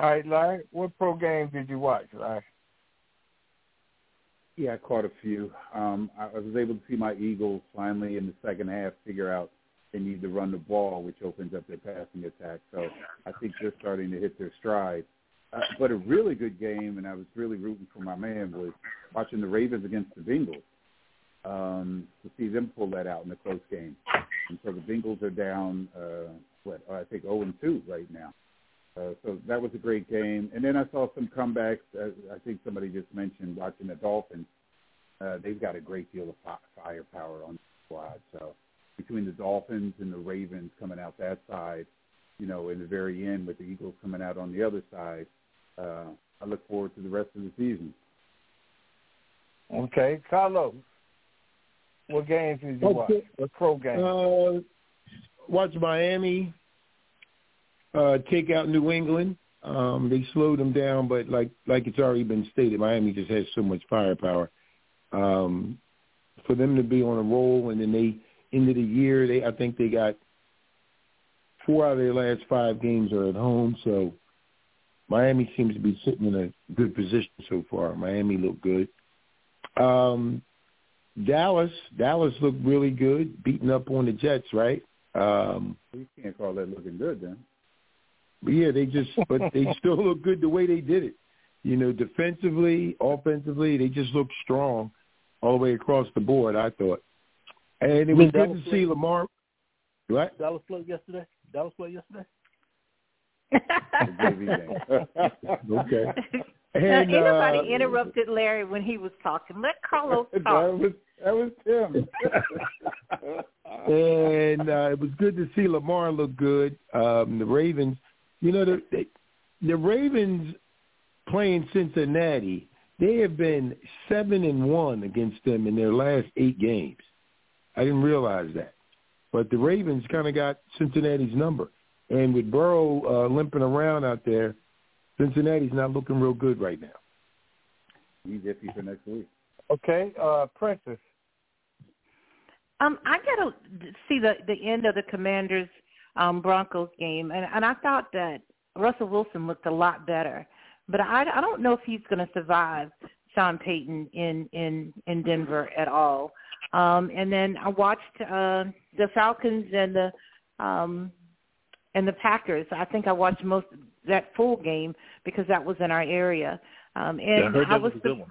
All right, Larry, what pro game did you watch, Larry? Yeah, I caught a few. Um, I, was able to see my Eagles finally in the second half figure out they need to run the ball, which opens up their passing attack. So I think they're starting to hit their stride. Uh, but a really good game, and I was really rooting for my man, was watching the Ravens against the Bengals um, to see them pull that out in a close game. And so the Bengals are down, uh, what I think, 0 and 2 right now. Uh, so that was a great game. And then I saw some comebacks. Uh, I think somebody just mentioned watching the Dolphins. Uh, they've got a great deal of fi- firepower on the squad. So between the Dolphins and the Ravens coming out that side, you know, in the very end with the Eagles coming out on the other side, uh, I look forward to the rest of the season. Okay, Carlos, what games did you watch? Okay. What pro game? Uh, watch Miami uh, take out New England. Um, they slowed them down, but like like it's already been stated, Miami just has so much firepower. Um, for them to be on a roll, and then they end of the year, they I think they got four out of their last five games are at home. So Miami seems to be sitting in a good position so far. Miami looked good. Um, Dallas, Dallas looked really good, beating up on the Jets, right? Um, You can't call that looking good then. But yeah, they just, but they still look good the way they did it. You know, defensively, offensively, they just look strong all the way across the board. I thought, and it was mean good Dallas to see Lamar. What? Dallas played yesterday. Dallas played yesterday. The JV game. Okay. And, ain't nobody uh, interrupted Larry when he was talking. Let Carlos that talk. was that was Tim. and uh, it was good to see Lamar look good. Um, the Ravens, you know, the they, the Ravens playing Cincinnati, they have been seven and one against them in their last eight games. I didn't realize that, but the Ravens kind of got Cincinnati's number, and with Burrow uh, limping around out there, Cincinnati's not looking real good right now. He's iffy for next week. Okay, uh, Princess. Um, I got to see the the end of the Commanders um, Broncos game, and and I thought that Russell Wilson looked a lot better, but I I don't know if he's going to survive Sean Payton in in in Denver at all. Um, and then I watched uh, the Falcons and the um, and the Packers. I think I watched most that full game because that was in our area. Um, and Yeah, I heard that was was a good one.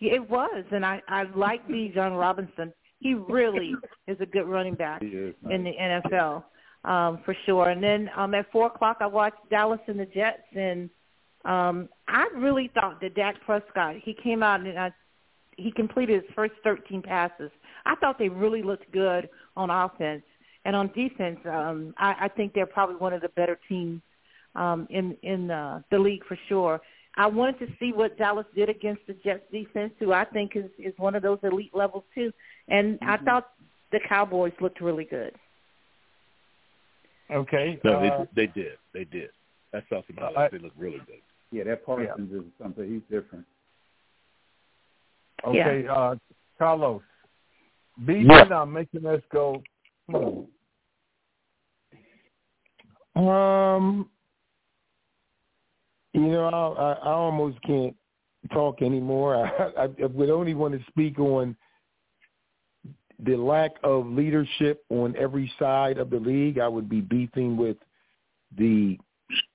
yeah, it was, and I I like Bijan Robinson. He really is a good running back in the NFL um, for sure. And then um, at four o'clock, I watched Dallas and the Jets, and um, I really thought that Dak Prescott he came out and I, he completed his first 13 passes. I thought they really looked good on offense and on defense. Um, I, I think they're probably one of the better teams um, in in uh, the league for sure. I wanted to see what Dallas did against the Jets defense, who I think is is one of those elite levels too. And I thought the Cowboys looked really good. Okay. No, uh, they, they did. They did. I saw some highlights. They look really good. Yeah, that Parsons is something. He's different. okay, uh, Carlos. Be Yeah. not making us go. Hmm. Um, you know, I, I almost can't talk anymore. I, I would only want to speak on the lack of leadership on every side of the league. I would be beefing with the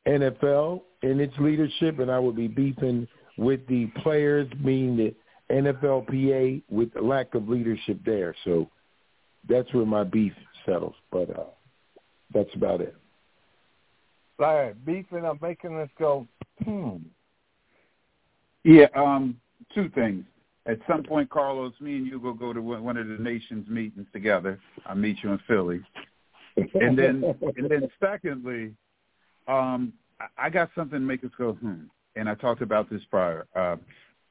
NFL and its leadership, and I would be beefing with the players, meaning the NFLPA, with the lack of leadership there. So that's where my beef settles. But uh, that's about it. Larry, beefing I'm making us go, hmm. Yeah, um, two things. At some point, Carlos, me and you will go to one of the nations meetings together. I'll meet you in Philly. And then, and then secondly, um, I got something to make us go, hmm. And I talked about this prior. Uh,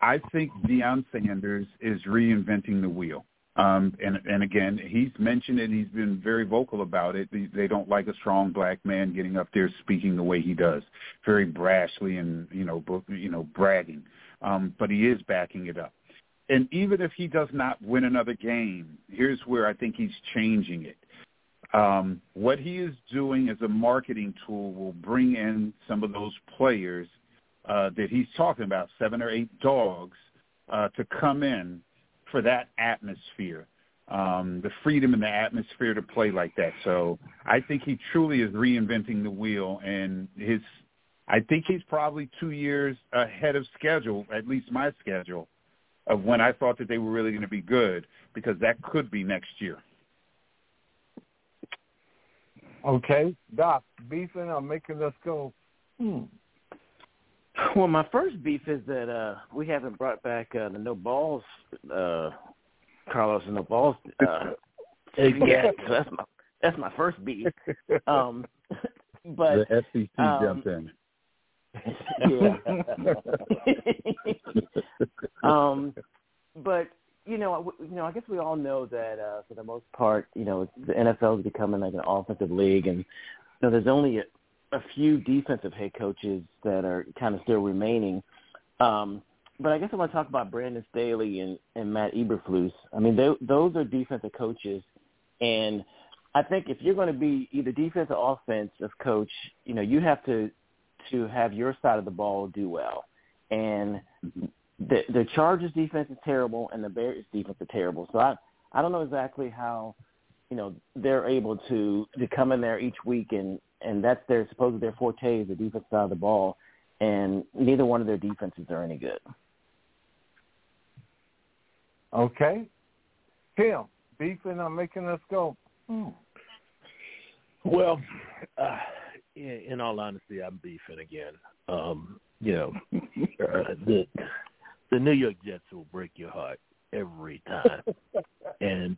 I think Deion Sanders is reinventing the wheel. Um, and and again, he's mentioned it. He's been very vocal about it. They, they don't like a strong black man getting up there speaking the way he does, very brashly and you know you know bragging. Um, but he is backing it up. And even if he does not win another game, here's where I think he's changing it. Um, what he is doing as a marketing tool will bring in some of those players uh, that he's talking about, seven or eight dogs, uh, to come in for that atmosphere, um, the freedom and the atmosphere to play like that. So I think he truly is reinventing the wheel, and his I think he's probably two years ahead of schedule, at least my schedule, of when I thought that they were really going to be good, because that could be next year. Okay, Doc, beefing or making us go, hmm. Well, my first beef is that uh we haven't brought back uh, the no balls, uh Carlos and no balls uh yet. So that's my that's my first beef. Um, but the SEC um, jumped in. Yeah. um, but you know, you know, I guess we all know that uh, for the most part, you know, the NFL is becoming like an offensive league, and you know, there's only a, a few defensive head coaches that are kind of still remaining. Um, but I guess I want to talk about Brandon Staley and, and Matt Eberflus. I mean, they, those are defensive coaches, and I think if you're going to be either defense or offensive coach, you know, you have to to have your side of the ball do well. And the the Chargers defense is terrible and the Bears defense is terrible. So I I don't know exactly how you know they're able to to come in there each week and and that's their supposedly their forte is the defense side of the ball, and neither one of their defenses are any good. Okay, Tim, beefing on making us go. Hmm. Well, uh, in, all honesty, I'm beefing again. Um, you know, uh, the the New York Jets will break your heart every time, and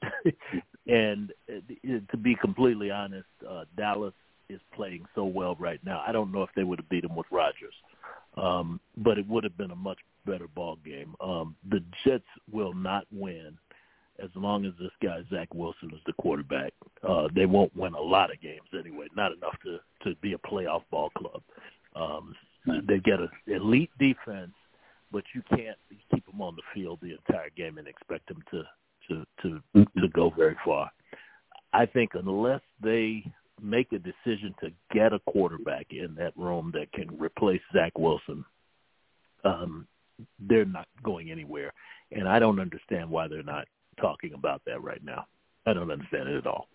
and uh, to be completely honest, uh, Dallas is playing so well right now. I don't know if they would have beat them with Rodgers, um, but it would have been a much better ball game. Um, the Jets will not win as long as this guy Zach Wilson is the quarterback. Uh, they won't win a lot of games anyway, not enough to to be a playoff ball club. Um, they get an elite defense, but you can't keep them on the field the entire game and expect them to to to mm-hmm. to go very far. I think unless they make a decision to get a quarterback in that room that can replace Zach Wilson, um, they're not going anywhere. And I don't understand why they're not talking about that right now. I don't understand it at all.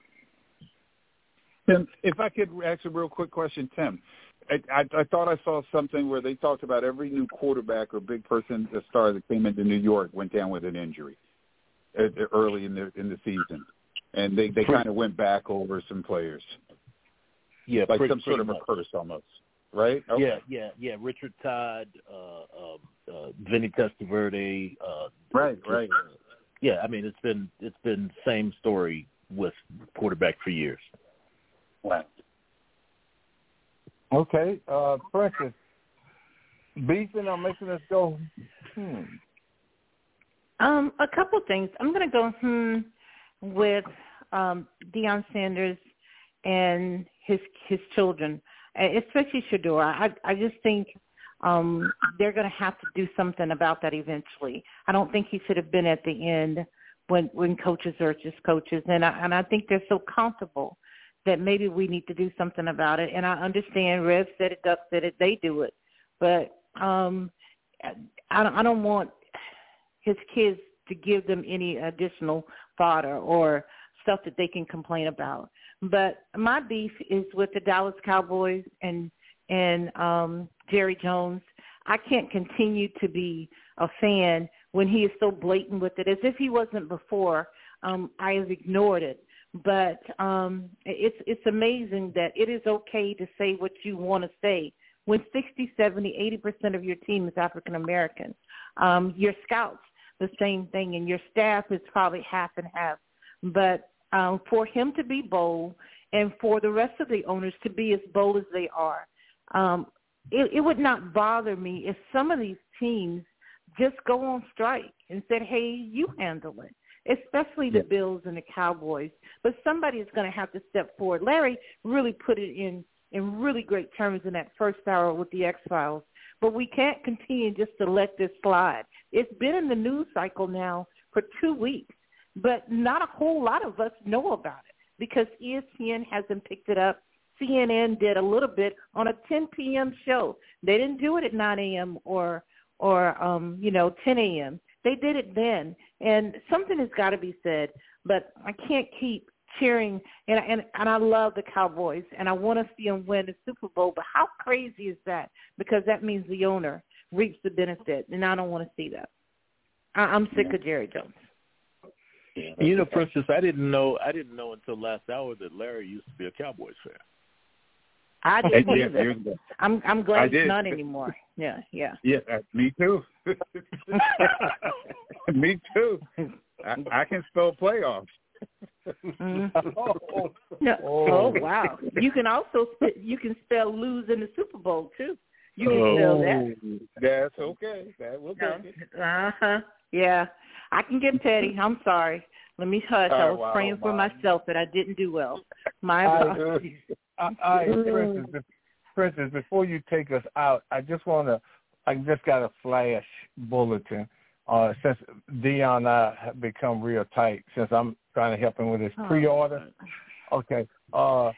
Tim, if I could ask a real quick question, Tim. I, I, I thought I saw something where they talked about every new quarterback or big person, the star that came into New York, went down with an injury early in the in the season, and they they kind of went back over some players. Yeah, like pretty, some sort of a curse almost, right? Okay. Yeah, yeah, yeah. Richard Todd, uh, um, uh, Vinny Testaverde. Uh, right, right. Uh, yeah, I mean it's been it's been same story with quarterback for years. Wow. Okay, uh, Precious, beefing on making us go. Hmm. Um, a couple things. I'm going to go hmm with um, Deion Sanders and his his children, especially Shedeur. I I just think um, they're going to have to do something about that eventually. I don't think he should have been at the end when when coaches are just coaches, and I and I think they're so comfortable that maybe we need to do something about it. And I understand Rev said it, Duck said it, they do it, but um, I don't, I don't want his kids to give them any additional fodder or stuff that they can complain about. But my beef is with the Dallas Cowboys and and um Jerry Jones. I can't continue to be a fan when he is so blatant with it, as if he wasn't before. Um, I have ignored it, but um, it's it's amazing that it is okay to say what you want to say when 60, 70, 80 percent of your team is African American. Um, your scouts, the same thing, and your staff is probably half and half. But um, for him to be bold and for the rest of the owners to be as bold as they are, um, it, it would not bother me if some of these teams just go on strike and said, "Hey, you handle it." Especially the Bills and the Cowboys, but somebody is going to have to step forward. Larry really put it in in really great terms in that first hour with the X Files. But we can't continue just to let this slide. It's been in the news cycle now for two weeks, but not a whole lot of us know about it because ESPN hasn't picked it up. CNN did a little bit on a 10 p.m. show. They didn't do it at 9 a.m. or or um, you know 10 a.m. They did it then, and something has got to be said. But I can't keep cheering, and and and I love the Cowboys, and I want to see them win the Super Bowl. But how crazy is that? Because that means the owner reaps the benefit, and I don't want to see that. I, I'm sick yeah. of Jerry Jones. Yeah, you know, Princess, I didn't know. I didn't know until last hour that Larry used to be a Cowboys fan. I didn't either. I'm I'm glad it's not anymore. Yeah, yeah. Yeah, uh, me too. me too. I, I can spell playoffs. Mm-hmm. oh, no. oh wow! You can also you can spell lose in the Super Bowl too. You can oh, spell that. That's okay. That will take it. Uh huh. Yeah, I can get petty. I'm sorry. Let me hush. I was wow, praying for myself that I didn't do well. My apologies. I, I, Princess, before you take us out, I just want to. I just got a flash bulletin. Uh, since Deion and I have become real tight, since I'm trying to help him with his oh. pre-order. Okay. Uh,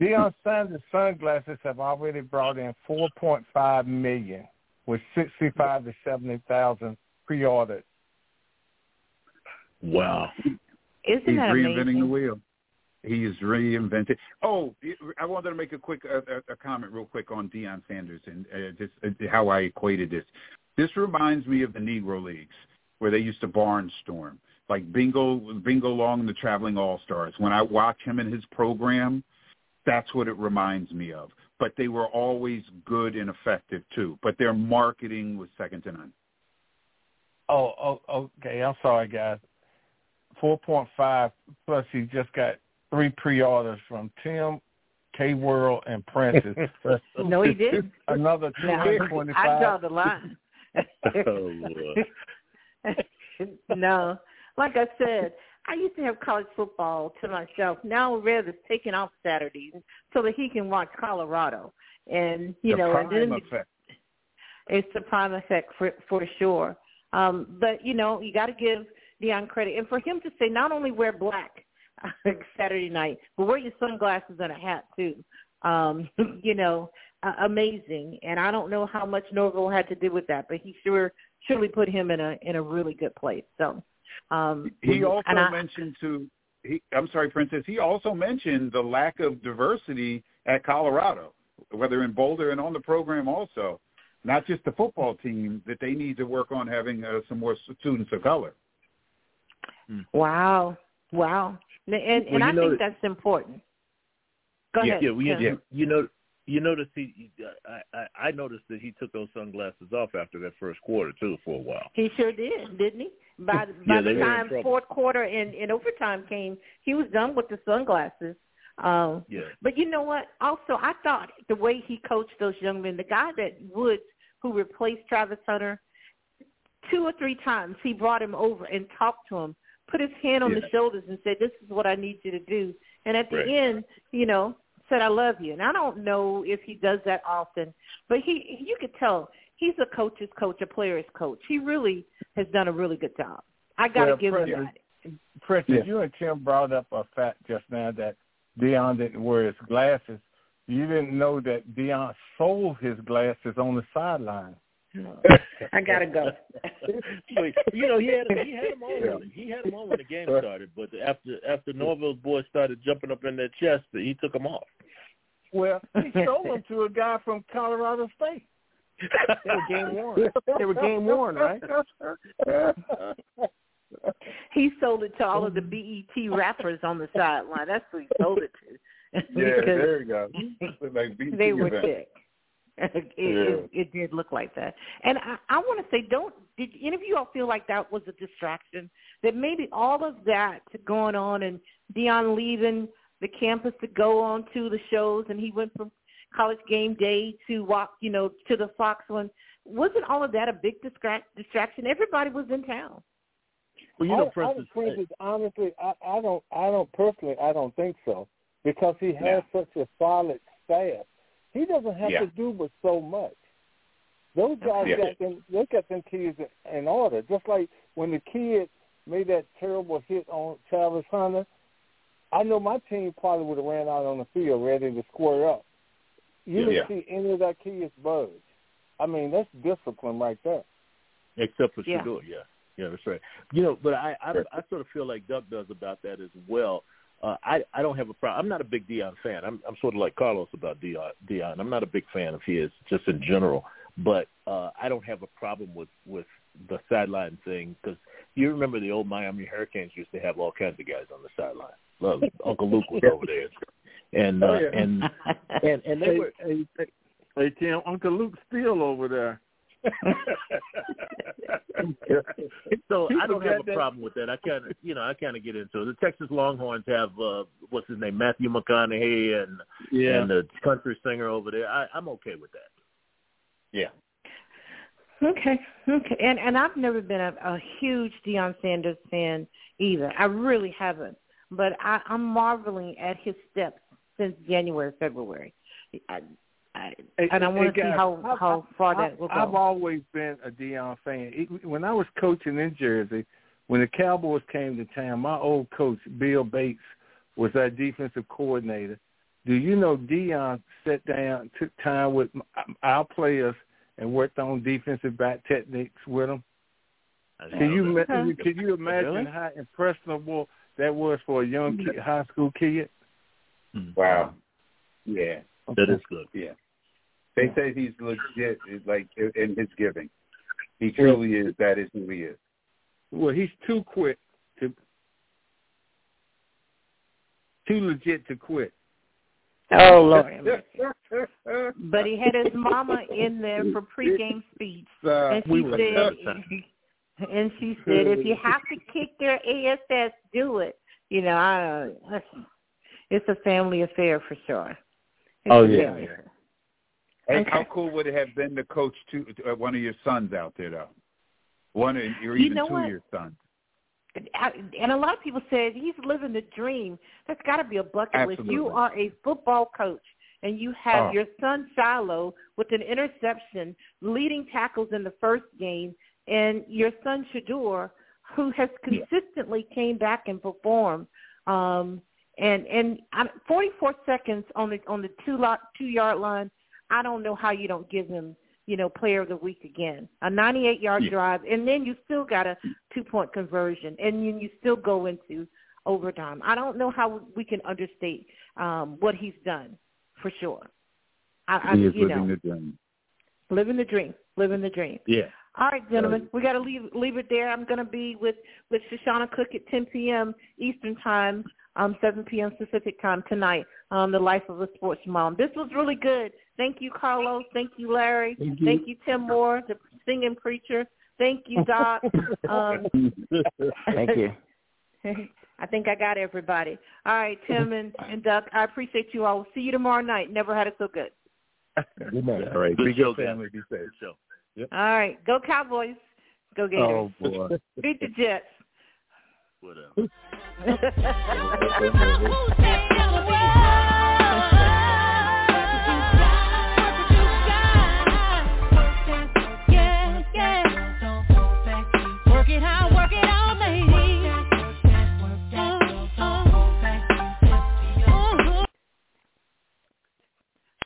Deion Sanders sunglasses have already brought in 4.5 million, with 65 to 70 thousand pre-ordered. Wow! Isn't He's that reinventing amazing? the wheel. He is reinventing. Oh, I wanted to make a quick uh, a comment real quick on Deion Sanders and uh, just uh, how I equated this. This reminds me of the Negro Leagues where they used to barnstorm, like Bingo Bingo Long and the Traveling All Stars. When I watch him in his program, that's what it reminds me of. But they were always good and effective too. But their marketing was second to none. Oh, oh, okay. I'm sorry, guys. Four point five plus. He just got three pre-orders from Tim, K World, and Princess. no, he didn't. Another two hundred twenty-five. I draw the line. oh, no, like I said, I used to have college football to myself. Now Rev is taking off Saturdays so that he can watch Colorado, and you the know, prime and then effect. it's the prime effect for for sure. Um, but you know, you got to give Deion credit, and for him to say not only wear black Saturday night, but wear your sunglasses and a hat too. Um, you know, uh, amazing. And I don't know how much Norvell had to do with that, but he sure surely put him in a in a really good place. So um, he also I, mentioned to he I'm sorry, Princess, he also mentioned the lack of diversity at Colorado, whether in Boulder and on the program also. Not just the football team, that they need to work on having uh, some more students of color. Wow, wow, and and, Well, I know think that- that's important. Go yeah, ahead. yeah, we, Tim. yeah. You know, you notice he. I, I I noticed that he took those sunglasses off after that first quarter too for a while. He sure did, didn't he? By by they the time fourth quarter and, and overtime came, he was done with the sunglasses. Um, Yeah. But you know what? Also, I thought the way he coached those young men, the guy that Woods, who replaced Travis Hunter, two or three times he brought him over and talked to him, put his hand on the shoulders and said, "This is what I need you to do." And at the Right. end, you know, said, "I love you." And I don't know if he does that often, but he you could tell he's a coach's coach, a player's coach. He really has done a really good job. I got to Well, give him President, that. Princess, Yeah. you and Tim brought up a fact just now that Deion didn't wear his glasses. You didn't know that Deion sold his glasses on the sideline. I gotta go. you know, he had he had him on. He had him on when the game started, but after after Norvell's boys started jumping up in their chest, he took them off. Well, he sold them to a guy from Colorado State. they were game worn. They were game worn, right? he sold it to all of the BET rappers on the sideline. That's who he sold it to. yeah, there you go. Like BET they were event. sick. it, Yeah. it, it did look like that. And I, I want to say, don't did any of you all feel like that was a distraction? That maybe all of that going on and Deion leaving the campus to go on to the shows, and he went from college game day to walk, you know, to the Fox one. Wasn't all of that a big distract, distraction? Everybody was in town. Well, you know, I, Princess, I, Princess, honestly, I, I don't, I don't personally, I don't think so because he has such a solid staff. He doesn't have Yeah. to do but so much. Those guys Yeah. got them. They got them kids in, in order. Just like when the kid made that terrible hit on Travis Hunter, I know my team probably would have ran out on the field ready to square up. You didn't see any of that kids budge. I mean, that's discipline right there. except for Yeah. Shedeur, yeah, yeah, that's right. You know, but I I, I sort of feel like Doug does about that as well. Uh, I I don't have a problem. I'm not a big Deion fan. I'm I'm sort of like Carlos about Deion. Deion. I'm not a big fan of his just in general. But uh, I don't have a problem with with the sideline thing because you remember the old Miami Hurricanes used to have all kinds of guys on the sideline. Well, Uncle Luke was over there, and uh, Oh, yeah. and and and they Hey, were. hey, hey, hey, Tim, Uncle Luke's still over there. So I don't have a problem with that. I kind of, you know, I kind of get into it. The Texas Longhorns have uh, what's his name, Matthew McConaughey, and and the country singer over there. I, I'm okay with that. Yeah. Okay, okay, and and I've never been a, a huge Deion Sanders fan either. I really haven't, but I, I'm marveling at his steps since January, February. I, I, Hey, and I hey, want to see how I- how far I- that will go. I've always been a Deion fan. It- When I was coaching in Jersey, when the Cowboys came to town, my old coach Bill Bates was our defensive coordinator. Do you know Deion sat down, took time with our players, and worked on defensive back techniques with them? Can you know that. can you imagine Really? how impressionable that was for a young kid, high school kid? Hmm. Wow. Yeah. that is good. Yeah. They say he's legit, like in his giving. He truly is. That is who he is. Well, he's too quick to too legit to quit. oh Lord, but he had his mama in there for pregame speech, Uh, and she we said, and she said, if you have to kick their ass, do it. You know, I, it's a family affair for sure. It's Oh, yeah. Hey, Okay. how cool would it have been to coach two, uh, one of your sons out there, though? One or or You even know two what? of your sons. I- and a lot of people said he's living the dream. That's got to be a bucket list. You are a football coach, and you have Oh. your son Shiloh with an interception, leading tackles in the first game, and your son Shedeur, who has consistently came back and performed. Um, and and I'm, 44 seconds on the on the two lot two yard line. I don't know how you don't give him you know, player of the week again. A 98 yard Yeah. drive, and then you still got a two point conversion, and then you still go into overtime. I don't know how we can understate um, what he's done for sure. I, I He is you living know, the dream. living the dream, living the dream. Yeah. All right, gentlemen, we got to leave leave it there. I'm going to be with with Shoshana Cook at 10 p.m. Eastern time, um, 7 p.m. Pacific time tonight. Um, the life of a sports mom. This was really good. Thank you, Carlos. Thank you, Larry. Thank you. Tim Moore, the singing preacher. Thank you, Doc. um, Thank you. I think I got everybody. All right, Tim and, and Doc, I appreciate you all. We'll see you tomorrow night. Never had it so good. Good night. All right. Good Be show, good, family. Be safe. So. All right, go Cowboys. Go Gators. Oh boy. Beat the Jets. Whatever. Who's that?